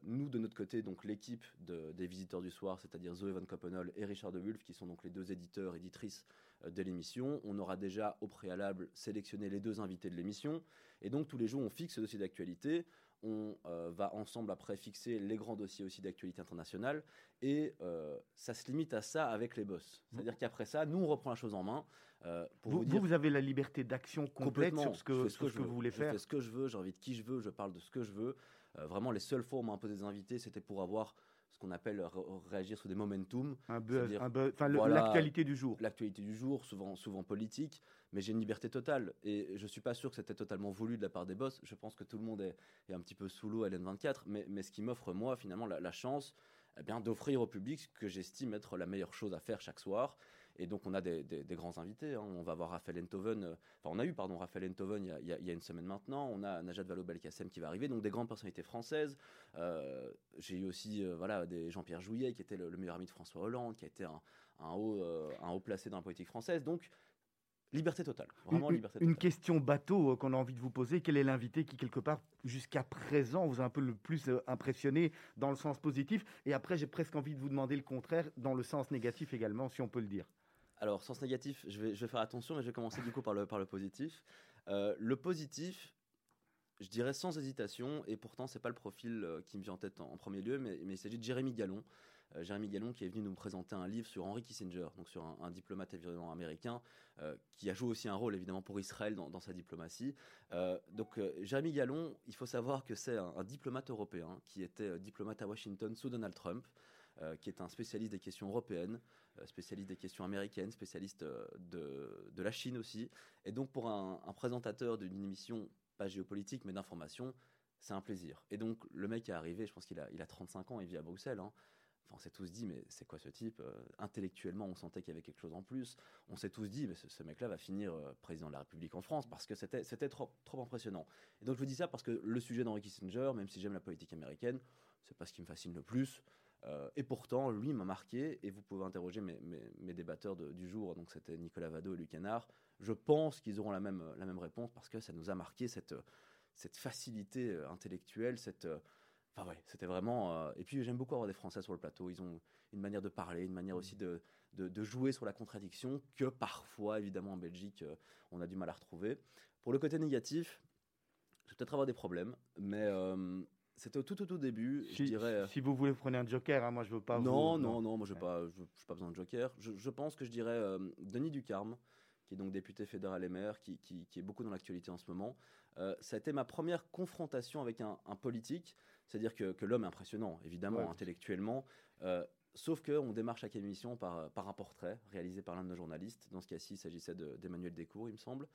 Nous, de notre côté, donc l'équipe de, des visiteurs du soir, c'est-à-dire Zoé Van Koppenol et Richard de Wulf, qui sont donc les deux éditeurs, éditrices de l'émission. On aura déjà, au préalable, sélectionné les deux invités de l'émission. Et donc, tous les jours, on fixe ce dossier d'actualité on euh, va ensemble après fixer les grands dossiers aussi d'actualité internationale et euh, ça se limite à ça avec les boss. C'est-à-dire qu'après ça, nous on reprend la chose en main. Euh, pour vous, vous, dire, vous, avez la liberté d'action complète sur ce que, ce que, ce que, vous voulez faire. Je fais ce que je veux, de qui je veux, je parle de ce que je veux. Vraiment, les seules fois où on m'a imposé des invités, c'était pour avoir ce qu'on appelle réagir sur des momentum. Un buzz, enfin, voilà, l'actualité du jour. L'actualité du jour, souvent, souvent politique, mais j'ai une liberté totale. Et je suis pas sûr que c'était totalement voulu de la part des boss. Je pense que tout le monde est, est un petit peu sous l'eau à l'N24, mais, mais ce qui m'offre, moi, finalement, la, la chance eh bien, d'offrir au public ce que j'estime être la meilleure chose à faire chaque soir. Et donc, on a des, des- des grands invités. hein. On va voir Raphaël Enthoven. euh, Enfin, on a eu, pardon, Raphaël Enthoven il y a, y y une semaine maintenant. On a Najat Vallaud-Belkacem qui va arriver. Donc, des grandes personnalités françaises. Euh, J'ai eu aussi euh, voilà, des Jean-Pierre Jouillet, qui était le, le meilleur ami de François Hollande, qui a été un, un haut, euh, un haut placé dans la politique française. Donc, liberté totale. Vraiment une, liberté une totale. question bateau qu'on a envie de vous poser. Quel est l'invité qui, quelque part, jusqu'à présent, vous a un peu le plus impressionné dans le sens positif? Et après, j'ai presque envie de vous demander le contraire, dans le sens négatif également, si on peut le dire. Alors, sens négatif, je vais, faire attention, mais je vais commencer du coup par le, positif. Euh, le positif, je dirais sans hésitation, et pourtant, c'est pas le profil euh, qui me vient en tête en, premier lieu, mais, il s'agit de Jérémy Gallon. Euh, Jérémy Gallon qui est venu nous présenter un livre sur Henry Kissinger, donc sur un, diplomate évidemment américain, qui a joué aussi un rôle évidemment pour Israël dans, sa diplomatie. Donc, Jérémy Gallon, il faut savoir que c'est un, diplomate européen qui était diplomate à Washington sous Donald Trump. qui est un spécialiste des questions européennes, spécialiste des questions américaines, spécialiste euh, de, la Chine aussi. Et donc pour un, présentateur d'une émission, pas géopolitique, mais d'information, c'est un plaisir. Et donc le mec est arrivé, je pense qu'il a, il a 35 ans, il vit à Bruxelles. hein. On s'est tous dit, mais c'est quoi ce type Euh, Intellectuellement, on sentait qu'il y avait quelque chose en plus. On s'est tous dit, mais ce, mec-là va finir euh, président de la République en France parce que c'était trop impressionnant. Et donc je vous dis ça parce que le sujet d'Henry Kissinger, même si j'aime la politique américaine, c'est pas ce qui me fascine le plus. Euh, et pourtant, lui m'a marqué, et vous pouvez interroger mes, mes- débatteurs du jour, donc c'était Nicolas Vado et Luc Hénard. Je pense qu'ils auront la même, réponse parce que ça nous a marqué cette, facilité euh, intellectuelle, euh, c'était vraiment. Et puis, j'aime beaucoup avoir des Français sur le plateau. Ils ont une manière de parler, une manière aussi de, jouer sur la contradiction que parfois, évidemment, en Belgique, on a du mal à retrouver. Pour le côté négatif, je vais peut-être avoir des problèmes, mais c'était au tout, tout, tout début. je Si, dirais. euh, si vous voulez, prenez un joker. hein, moi, je veux pas. non, vous- non, non, moi je n'ai pas, je- pas besoin de joker. Je, je pense que je dirais euh, Denis Ducarme, qui est donc député fédéral et maire, qui, qui- qui est beaucoup dans l'actualité en ce moment. Euh, ça a été ma première confrontation avec un, un politique, c'est-à-dire que, que l'homme est impressionnant, évidemment, Ouais. intellectuellement. euh, Sauf qu'on démarre chaque émission par, par un portrait réalisé par l'un de nos journalistes. Dans ce cas-ci, il s'agissait de- d'Emmanuel Descours, il me semble.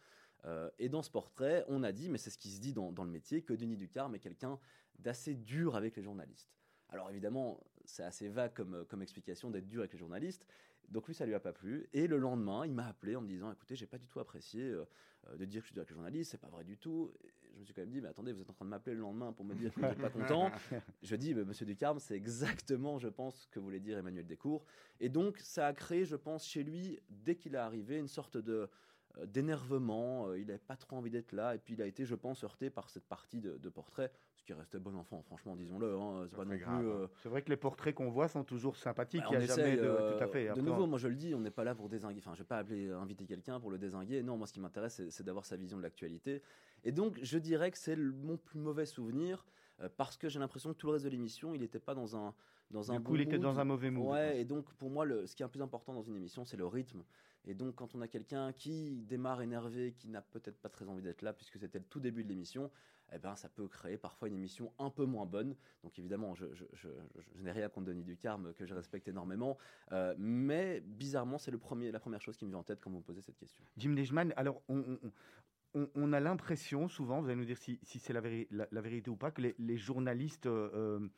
Euh, et dans ce portrait, on a dit, mais c'est ce qui se dit dans, dans le métier, que Denis Ducarme est quelqu'un d'assez dur avec les journalistes. Alors évidemment, c'est assez vague comme, comme explication d'être dur avec les journalistes. Donc lui, ça lui a pas plu. Et le lendemain, il m'a appelé en me disant, écoutez, j'ai pas du tout apprécié euh, euh, de dire que je suis dur avec les journalistes, c'est pas vrai du tout. Et je me suis quand même dit, mais attendez, vous êtes en train de m'appeler le lendemain pour me dire que vous n'êtes pas content. Je dis, bah, Monsieur Ducarme, c'est exactement, je pense, ce que voulait dire Emmanuel Descours. Et donc, ça a créé, je pense, chez lui, dès qu'il est arrivé, une sorte de euh, d'énervement. Euh, il n'avait pas trop envie d'être là. Et puis, il a été, je pense, heurté par cette partie de, de portrait, ce qui restait bon enfant, franchement, disons-le. Hein, c'est pas non plus. grave, euh, C'est vrai que les portraits qu'on voit sont toujours sympathiques. bah, Il n'y a jamais de. euh, tout à fait. De nouveau, on- moi je le dis, on n'est pas là pour désinguer. Enfin, je vais pas appeler, inviter quelqu'un pour le désinguer. Non, moi ce qui m'intéresse, c'est- c'est d'avoir sa vision de l'actualité. Et donc, je dirais que c'est le- mon plus mauvais souvenir euh, parce que j'ai l'impression que tout le reste de l'émission, il n'était pas dans un dans un Du coup, bon il était mood. dans un mauvais mood. Ouais, et donc pour moi, le, ce qui est le plus important dans une émission, c'est le rythme. Et donc, quand on a quelqu'un qui démarre énervé, qui n'a peut-être pas très envie d'être là, puisque c'était le tout début de l'émission, eh ben, ça peut créer parfois une émission un peu moins bonne. Donc, évidemment, je, je- je- je- je n'ai rien contre Denis Ducarme, que je respecte énormément. Euh, mais bizarrement, c'est la première chose qui me vient en tête quand vous me posez cette question. Jim Deichmann, alors on, on- on- on a l'impression souvent, vous allez nous dire si, si c'est la, véri- la- la vérité ou pas, que les, les journalistes euh,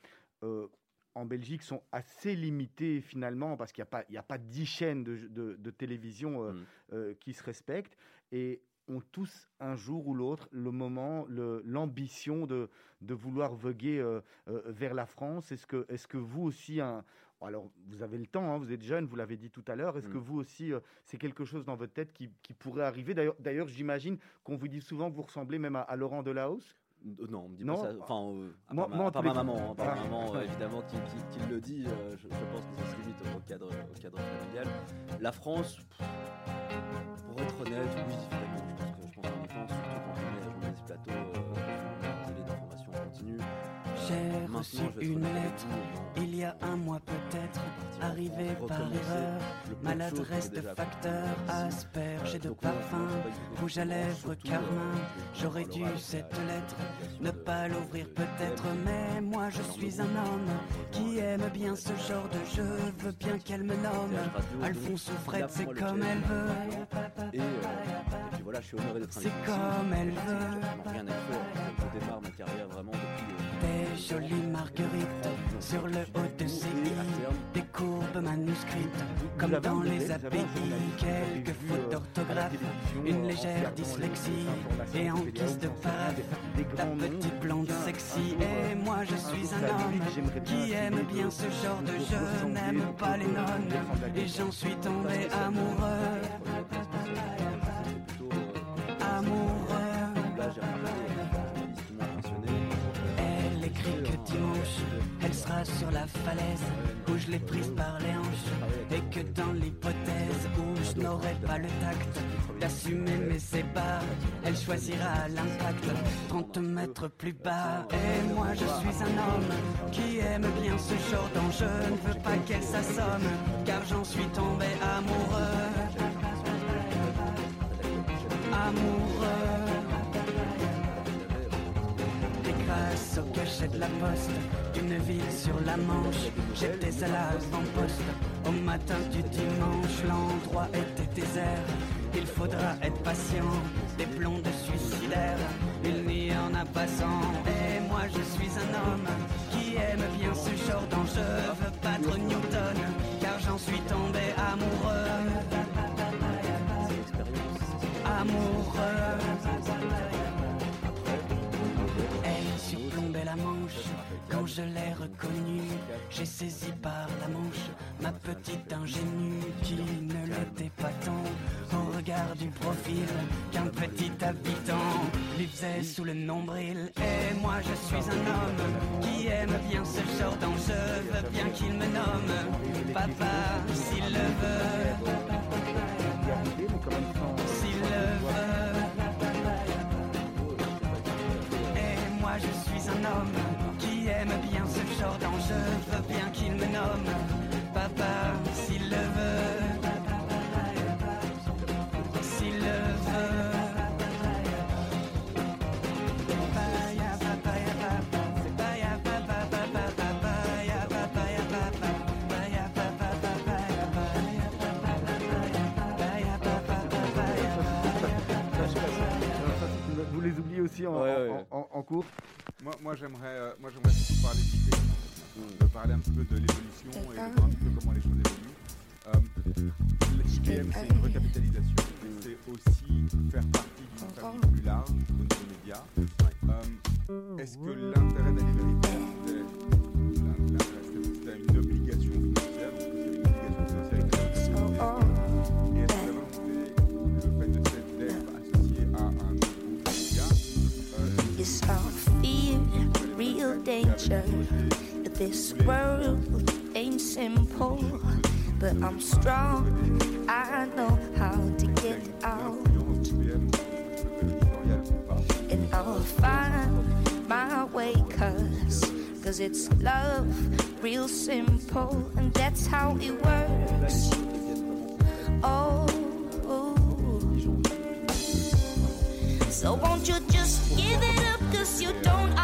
euh, en Belgique sont assez limités finalement parce qu'il n'y a, pas- dix chaînes de, de- de télévision euh, Mm. qui se respectent et ont tous un jour ou l'autre le moment, l'ambition de, de vouloir voguer euh, euh, vers la France. Est-ce que, est que vous aussi, un, alors vous avez le temps, hein, vous êtes jeune, vous l'avez dit tout à l'heure, est-ce Mm. que vous aussi, euh, c'est quelque chose dans votre tête qui, qui pourrait arriver? D'ailleurs, j'imagine qu'on vous dit souvent que vous ressemblez même à, à Laurent Delahousse. Euh, Non, on me dit Non, pas ça. Enfin, euh, à part ma, à part tous ma maman, hein, par ma Ah. maman, euh, évidemment, qui, qui- qui le dit. euh, je, je pense que ça se limite au cadre, au cadre familial. La France, pff, pour être honnête, oui, reçu une lettre il y a un mois peut-être, arrivé par erreur, maladresse de facteur, asperge et de parfum, rouge à lèvres, carmin. euh, J'aurais dû cette lettre, ne pas l'ouvrir peut-être, mais moi je suis un homme qui aime bien ce genre de jeu, veut bien qu'elle me nomme. Alphonse ou Fred, c'est comme elle veut. Et, euh, et puis voilà, je suis honoré d'être C'est comme elle veut. vraiment rien à faire. Je démarre ma carrière vraiment euh, jolies marguerites sur le haut de ses des courbes manuscrites, comme dans les API, quelques fautes d'orthographe, une légère dyslexie et en guise de parade, la petite blonde sexy. Et moi je suis un homme qui aime bien ce genre de jeu, n'aime pas les nonnes, et j'en suis tombé amoureux. Elle sera sur la falaise où je l'ai prise par les hanches. Et que dans l'hypothèse où je n'aurai pas le tact d'assumer mes ébats, elle choisira l'impact 30 mètres plus bas. Et moi je suis un homme qui aime bien ce genre d'enjeu. Ne veux pas qu'elle s'assomme, car j'en suis tombé amoureux. Amoureux. Au cachet de la poste d'une ville sur la Manche, j'étais à l'avant-poste. Au matin du dimanche, l'endroit était désert. Il faudra être patient, des plombs de suicidaires. Il n'y en a pas cent. Et moi je suis un homme qui aime bien ce genre d'enjeu. Veux battre Newton, car j'en suis tombé amoureux. Amoureux. Quand je l'ai reconnue. J'ai saisi par la manche ma petite ingénue qui ne l'était pas tant au regard du profil qu'un petit habitant lui faisait sous le nombril. Et moi je suis un homme qui aime bien ce genre d'enjeu, veut bien qu'il me nomme papa s'il le veut. Papa s'il le veut. S'il le veut. Vous les oubliez aussi en, Ouais, en- ouais. en- en cours Moi, moi j'aimerais, euh, moi, j'aimerais surtout parler d'idées. De parler un petit peu de l'évolution et de voir un petit peu comment les choses évoluent. L'IPM, c'est une recapitalisation, mais c'est aussi faire partie d'une famille plus large niveau des médias. Euh, Est-ce que l'intérêt d'aller c'est- c'est une obligation financière Est-ce que c'est une obligation financière Et est-ce que la le fait de s'être d'être associé à un groupe média, euh, real danger. This world ain't simple, but I'm strong. I know how to get out, and I'll find my way. Cause, cause it's love, real simple, and that's how it works. Oh. So won't you just give it up cause you don't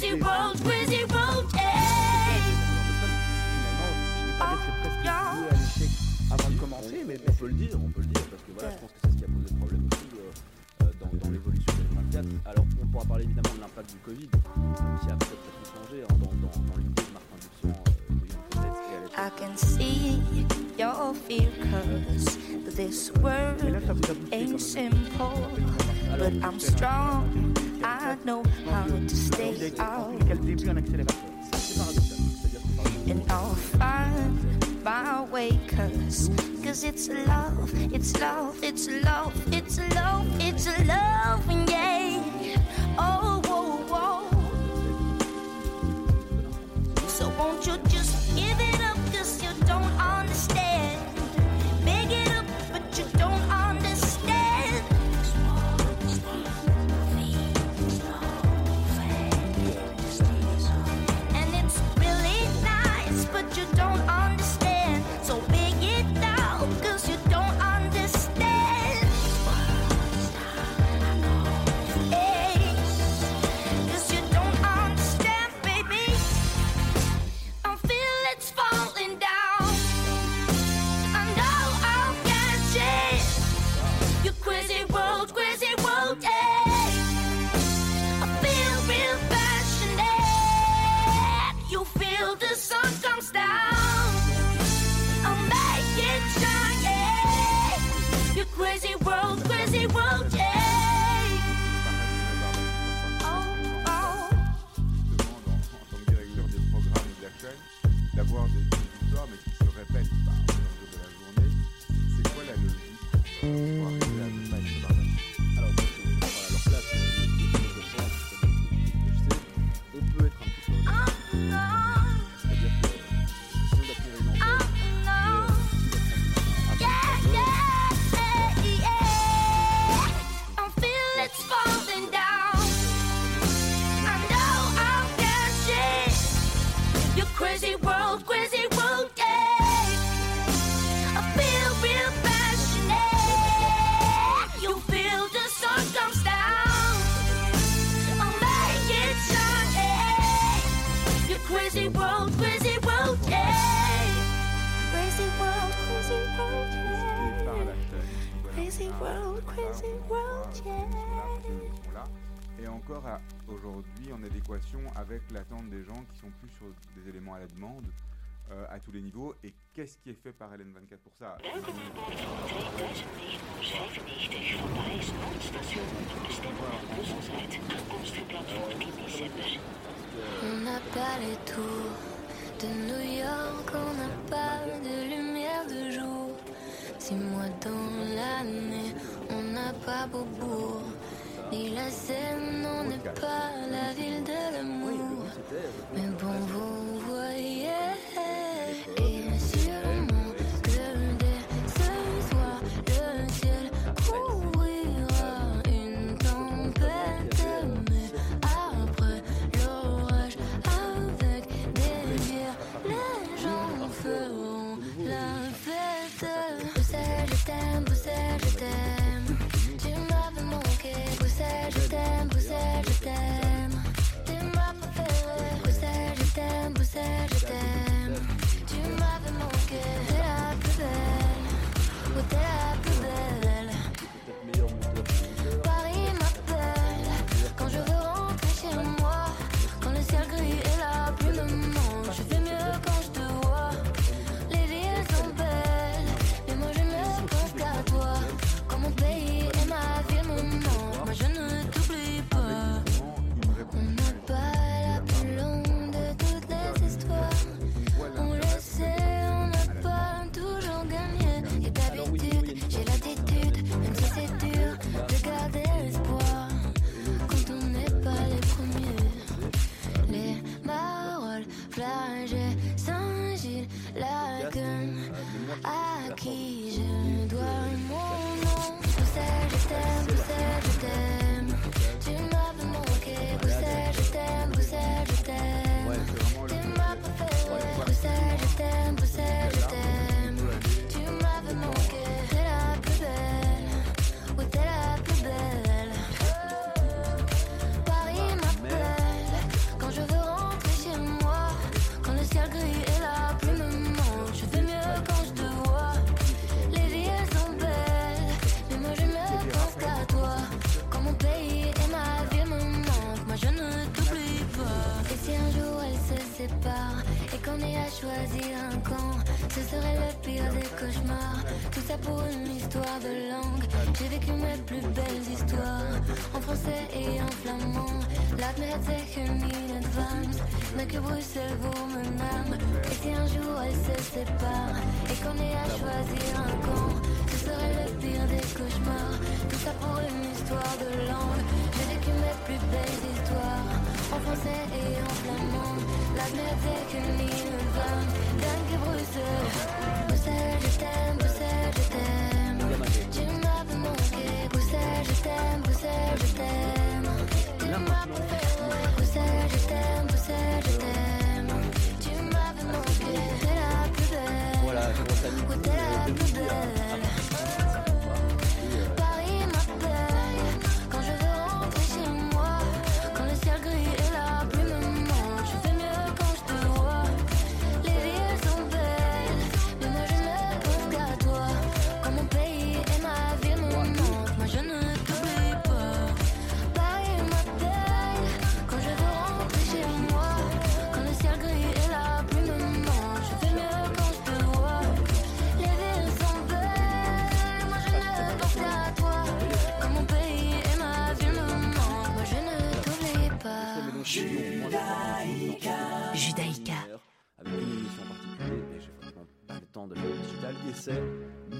Wizzy World, Wizzy World, Avant de commencer, mais on peut le dire, on peut le dire, parce que voilà, je pense que c'est ce qui a posé problème aussi dans, l'évolution de 2024. Alors, on pourra parler évidemment de l'impact du Covid, qui a peut-être tout changé dans, l'idée de Martin Duchamp. I can see your fear cause this world ain't simple, but I'm strong. I know how to stay out. And I'll find my way, cause, cause it's love, it's love, it's love, it's love, it's love, yeah. Oh. avec l'attente des gens qui sont plus sur des éléments à la demande euh, à tous les niveaux. Et qu'est-ce qui est fait par LN24 pour ça? On n'a pas les tours de New York, on n'a pas de lumière de jour. Six mois dans l'année, on n'a pas beau bourg. Ni la scène, on n'est pas la ville de l'amour. Mais bon, vous voyez.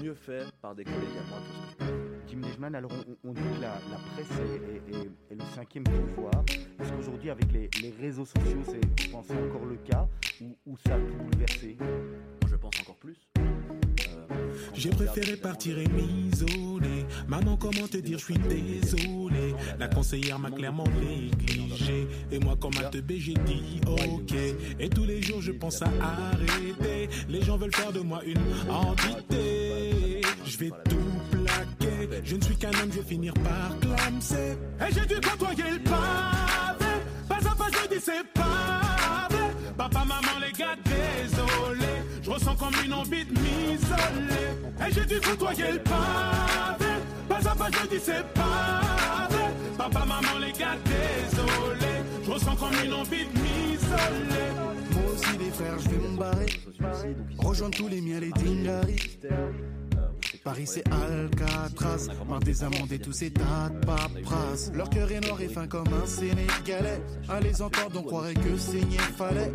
Mieux fait par des collègues à moi que ce que je peux. Jim Nejman, alors on, on dit que la, la presse est, est- est- est le cinquième pouvoir. Est-ce qu'aujourd'hui, avec les, les réseaux sociaux, c'est, vous pensez encore le cas ou, ou ça a tout bouleversé? Moi, je pense encore plus. J'ai préféré partir et m'isoler. Maman, comment te dire, je suis désolé. La conseillère m'a clairement négligé. Et moi, comme un teubé, j'ai dit ok. Et tous les jours, je pense à arrêter. Les gens veulent faire de moi une entité. Je vais tout plaquer. Je ne suis qu'un homme, je vais finir par clamser. Et j'ai dû côtoyer le pavé. Pas à pas, je dis c'est pas vrai. Papa, maman, les gars, désolé. Je ressens comme une envie de m'isoler. Et j'ai dû côtoyer le pavé. Pas à pas, je dis c'est pas vrai. Papa, maman, les gars, désolé. Je ressens comme une envie de m'isoler. Moi aussi, les frères, je vais me barrer. Rejoindre tous les miens, les dingaris. Paris, c'est Alcatraz. Marre des amendes et tous ces tas de paperasse. Leur cœur est noir et fin comme un Sénégalais. À les entendre, on croirait que saigner fallait.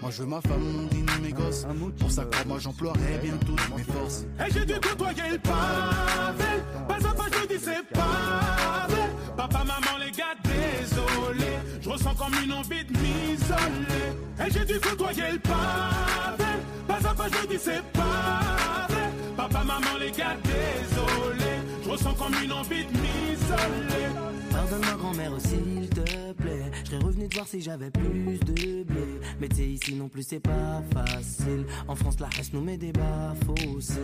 Moi, je veux ma femme, mon dîner, mes gosses. Pour ça, crois-moi, j'emploierai bien toutes mes forces. Et j'ai dû côtoyer le pavé. Pas à pas, je dis c'est vrai. Papa, maman, les gars, désolé. Je ressens comme une envie de m'isoler. Et j'ai dû côtoyer le pavé. Pas à pas, je dis c'est vrai. Papa, maman, les gars, désolé. Ressens comme une envie de m'isoler. Pardonne-moi grand-mère s'il te plaît. Je serais revenu te voir si j'avais plus de blé. Mais sais ici non plus c'est pas facile. En France la hache nous met des baffes aussi.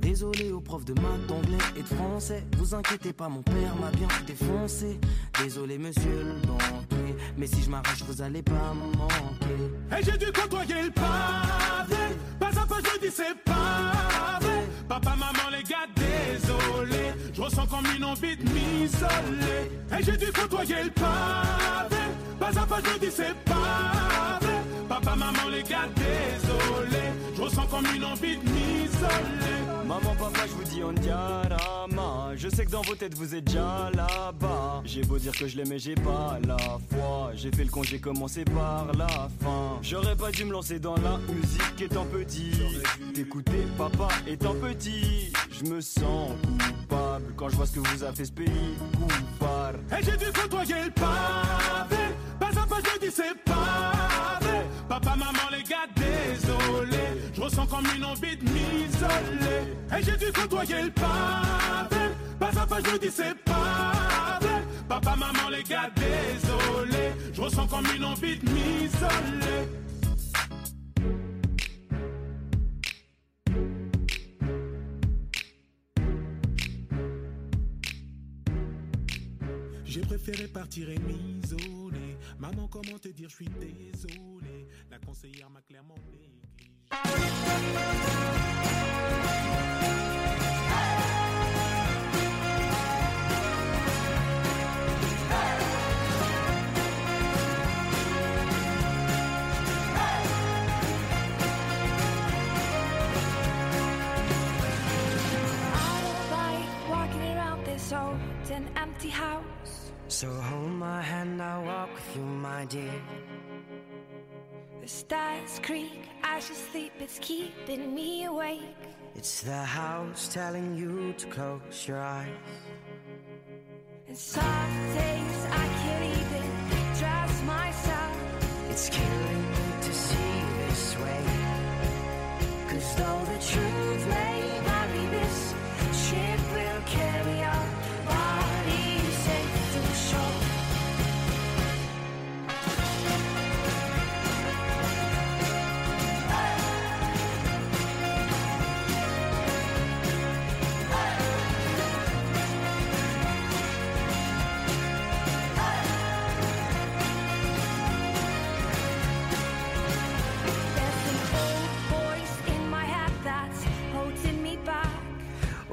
Désolé aux profs de maths, d'anglais et de français. Vous inquiétez pas mon père m'a bien défoncé. Désolé monsieur le banquier. Mais si je m'arrache vous allez pas me manquer. Et j'ai dû côtoyer le pavé. Pas à pas, je dis c'est pas vrai. Papa, maman, les gars, désolé. Je ressens comme une envie de m'isoler. Et j'ai dû côtoyer le pavé. Pas à pas, je dis c'est pas. Papa, maman, les gars, désolé. Je ressens comme une envie de m'isoler. Maman, papa, je vous dis on diarama. Je sais que dans vos têtes vous êtes déjà là-bas. J'ai beau dire que je l'aimais, j'ai pas la foi. J'ai fait le con, j'ai commencé par la fin. J'aurais pas dû me lancer dans la musique étant petit. T'écouter papa étant petit. Je me sens coupable quand je vois ce que vous a fait ce pays. Coupable. Et j'ai dû côtoyer le pavé. Pas à pas, je dis c'est pas. Papa, maman, les gars, désolé. Je ressens comme une envie de m'isoler. Et j'ai dû côtoyer le pavé. Pas à pas, je dis c'est pas. Papa, maman, les gars, désolé. Je ressens comme une envie de m'isoler. J'ai préféré partir et m'isoler. Maman, comment te dire, je suis désolé. La conseillère m'a clairement négligé. empty house? So hold my hand, I'll walk with you, my dear. The stars creak as you sleep, it's keeping me awake. It's the house telling you to close your eyes. And some days I can't even trust myself. It's killing me to see this way. Cause though the truth may vary, this ship will carry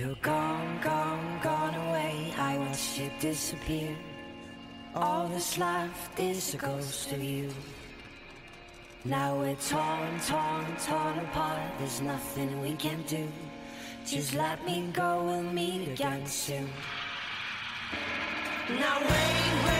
You're gone, gone, gone away. I watched you disappear. All that's left is a ghost of you. Now we're torn, torn, torn apart. There's nothing we can do. Just let me go, we'll meet again soon. Now wait, wait,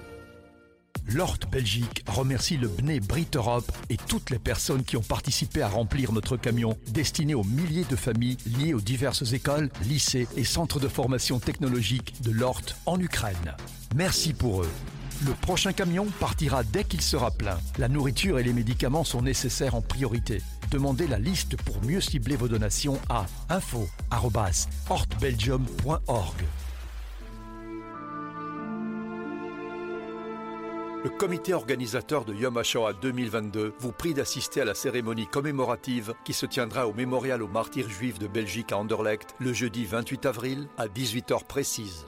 L'Hort Belgique remercie le BNE Brit Europe et toutes les personnes qui ont participé à remplir notre camion destiné aux milliers de familles liées aux diverses écoles, lycées et centres de formation technologique de l'Hort en Ukraine. Merci pour eux. Le prochain camion partira dès qu'il sera plein. La nourriture et les médicaments sont nécessaires en priorité. Demandez la liste pour mieux cibler vos donations à info@hortbelgium.org. Le comité organisateur de Yom HaShoah 2022 vous prie d'assister à la cérémonie commémorative qui se tiendra au mémorial aux martyrs juifs de Belgique à Anderlecht le jeudi 28 avril à 18h précise.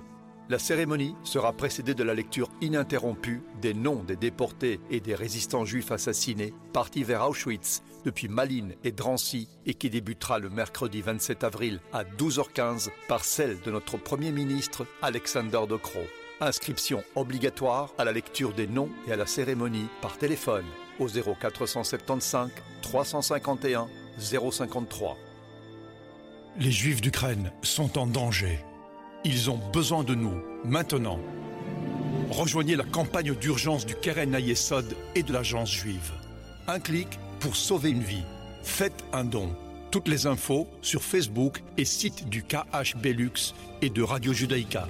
La cérémonie sera précédée de la lecture ininterrompue des noms des déportés et des résistants juifs assassinés partis vers Auschwitz depuis Malines et Drancy et qui débutera le mercredi 27 avril à 12h15 par celle de notre Premier ministre Alexander De Croo. Inscription obligatoire à la lecture des noms et à la cérémonie par téléphone au 0475 351 053. Les Juifs d'Ukraine sont en danger. Ils ont besoin de nous, maintenant. Rejoignez la campagne d'urgence du Keren Ayesod et de l'Agence juive. Un clic pour sauver une vie. Faites un don. Toutes les infos sur Facebook et site du KH Belux et de Radio Judaïka.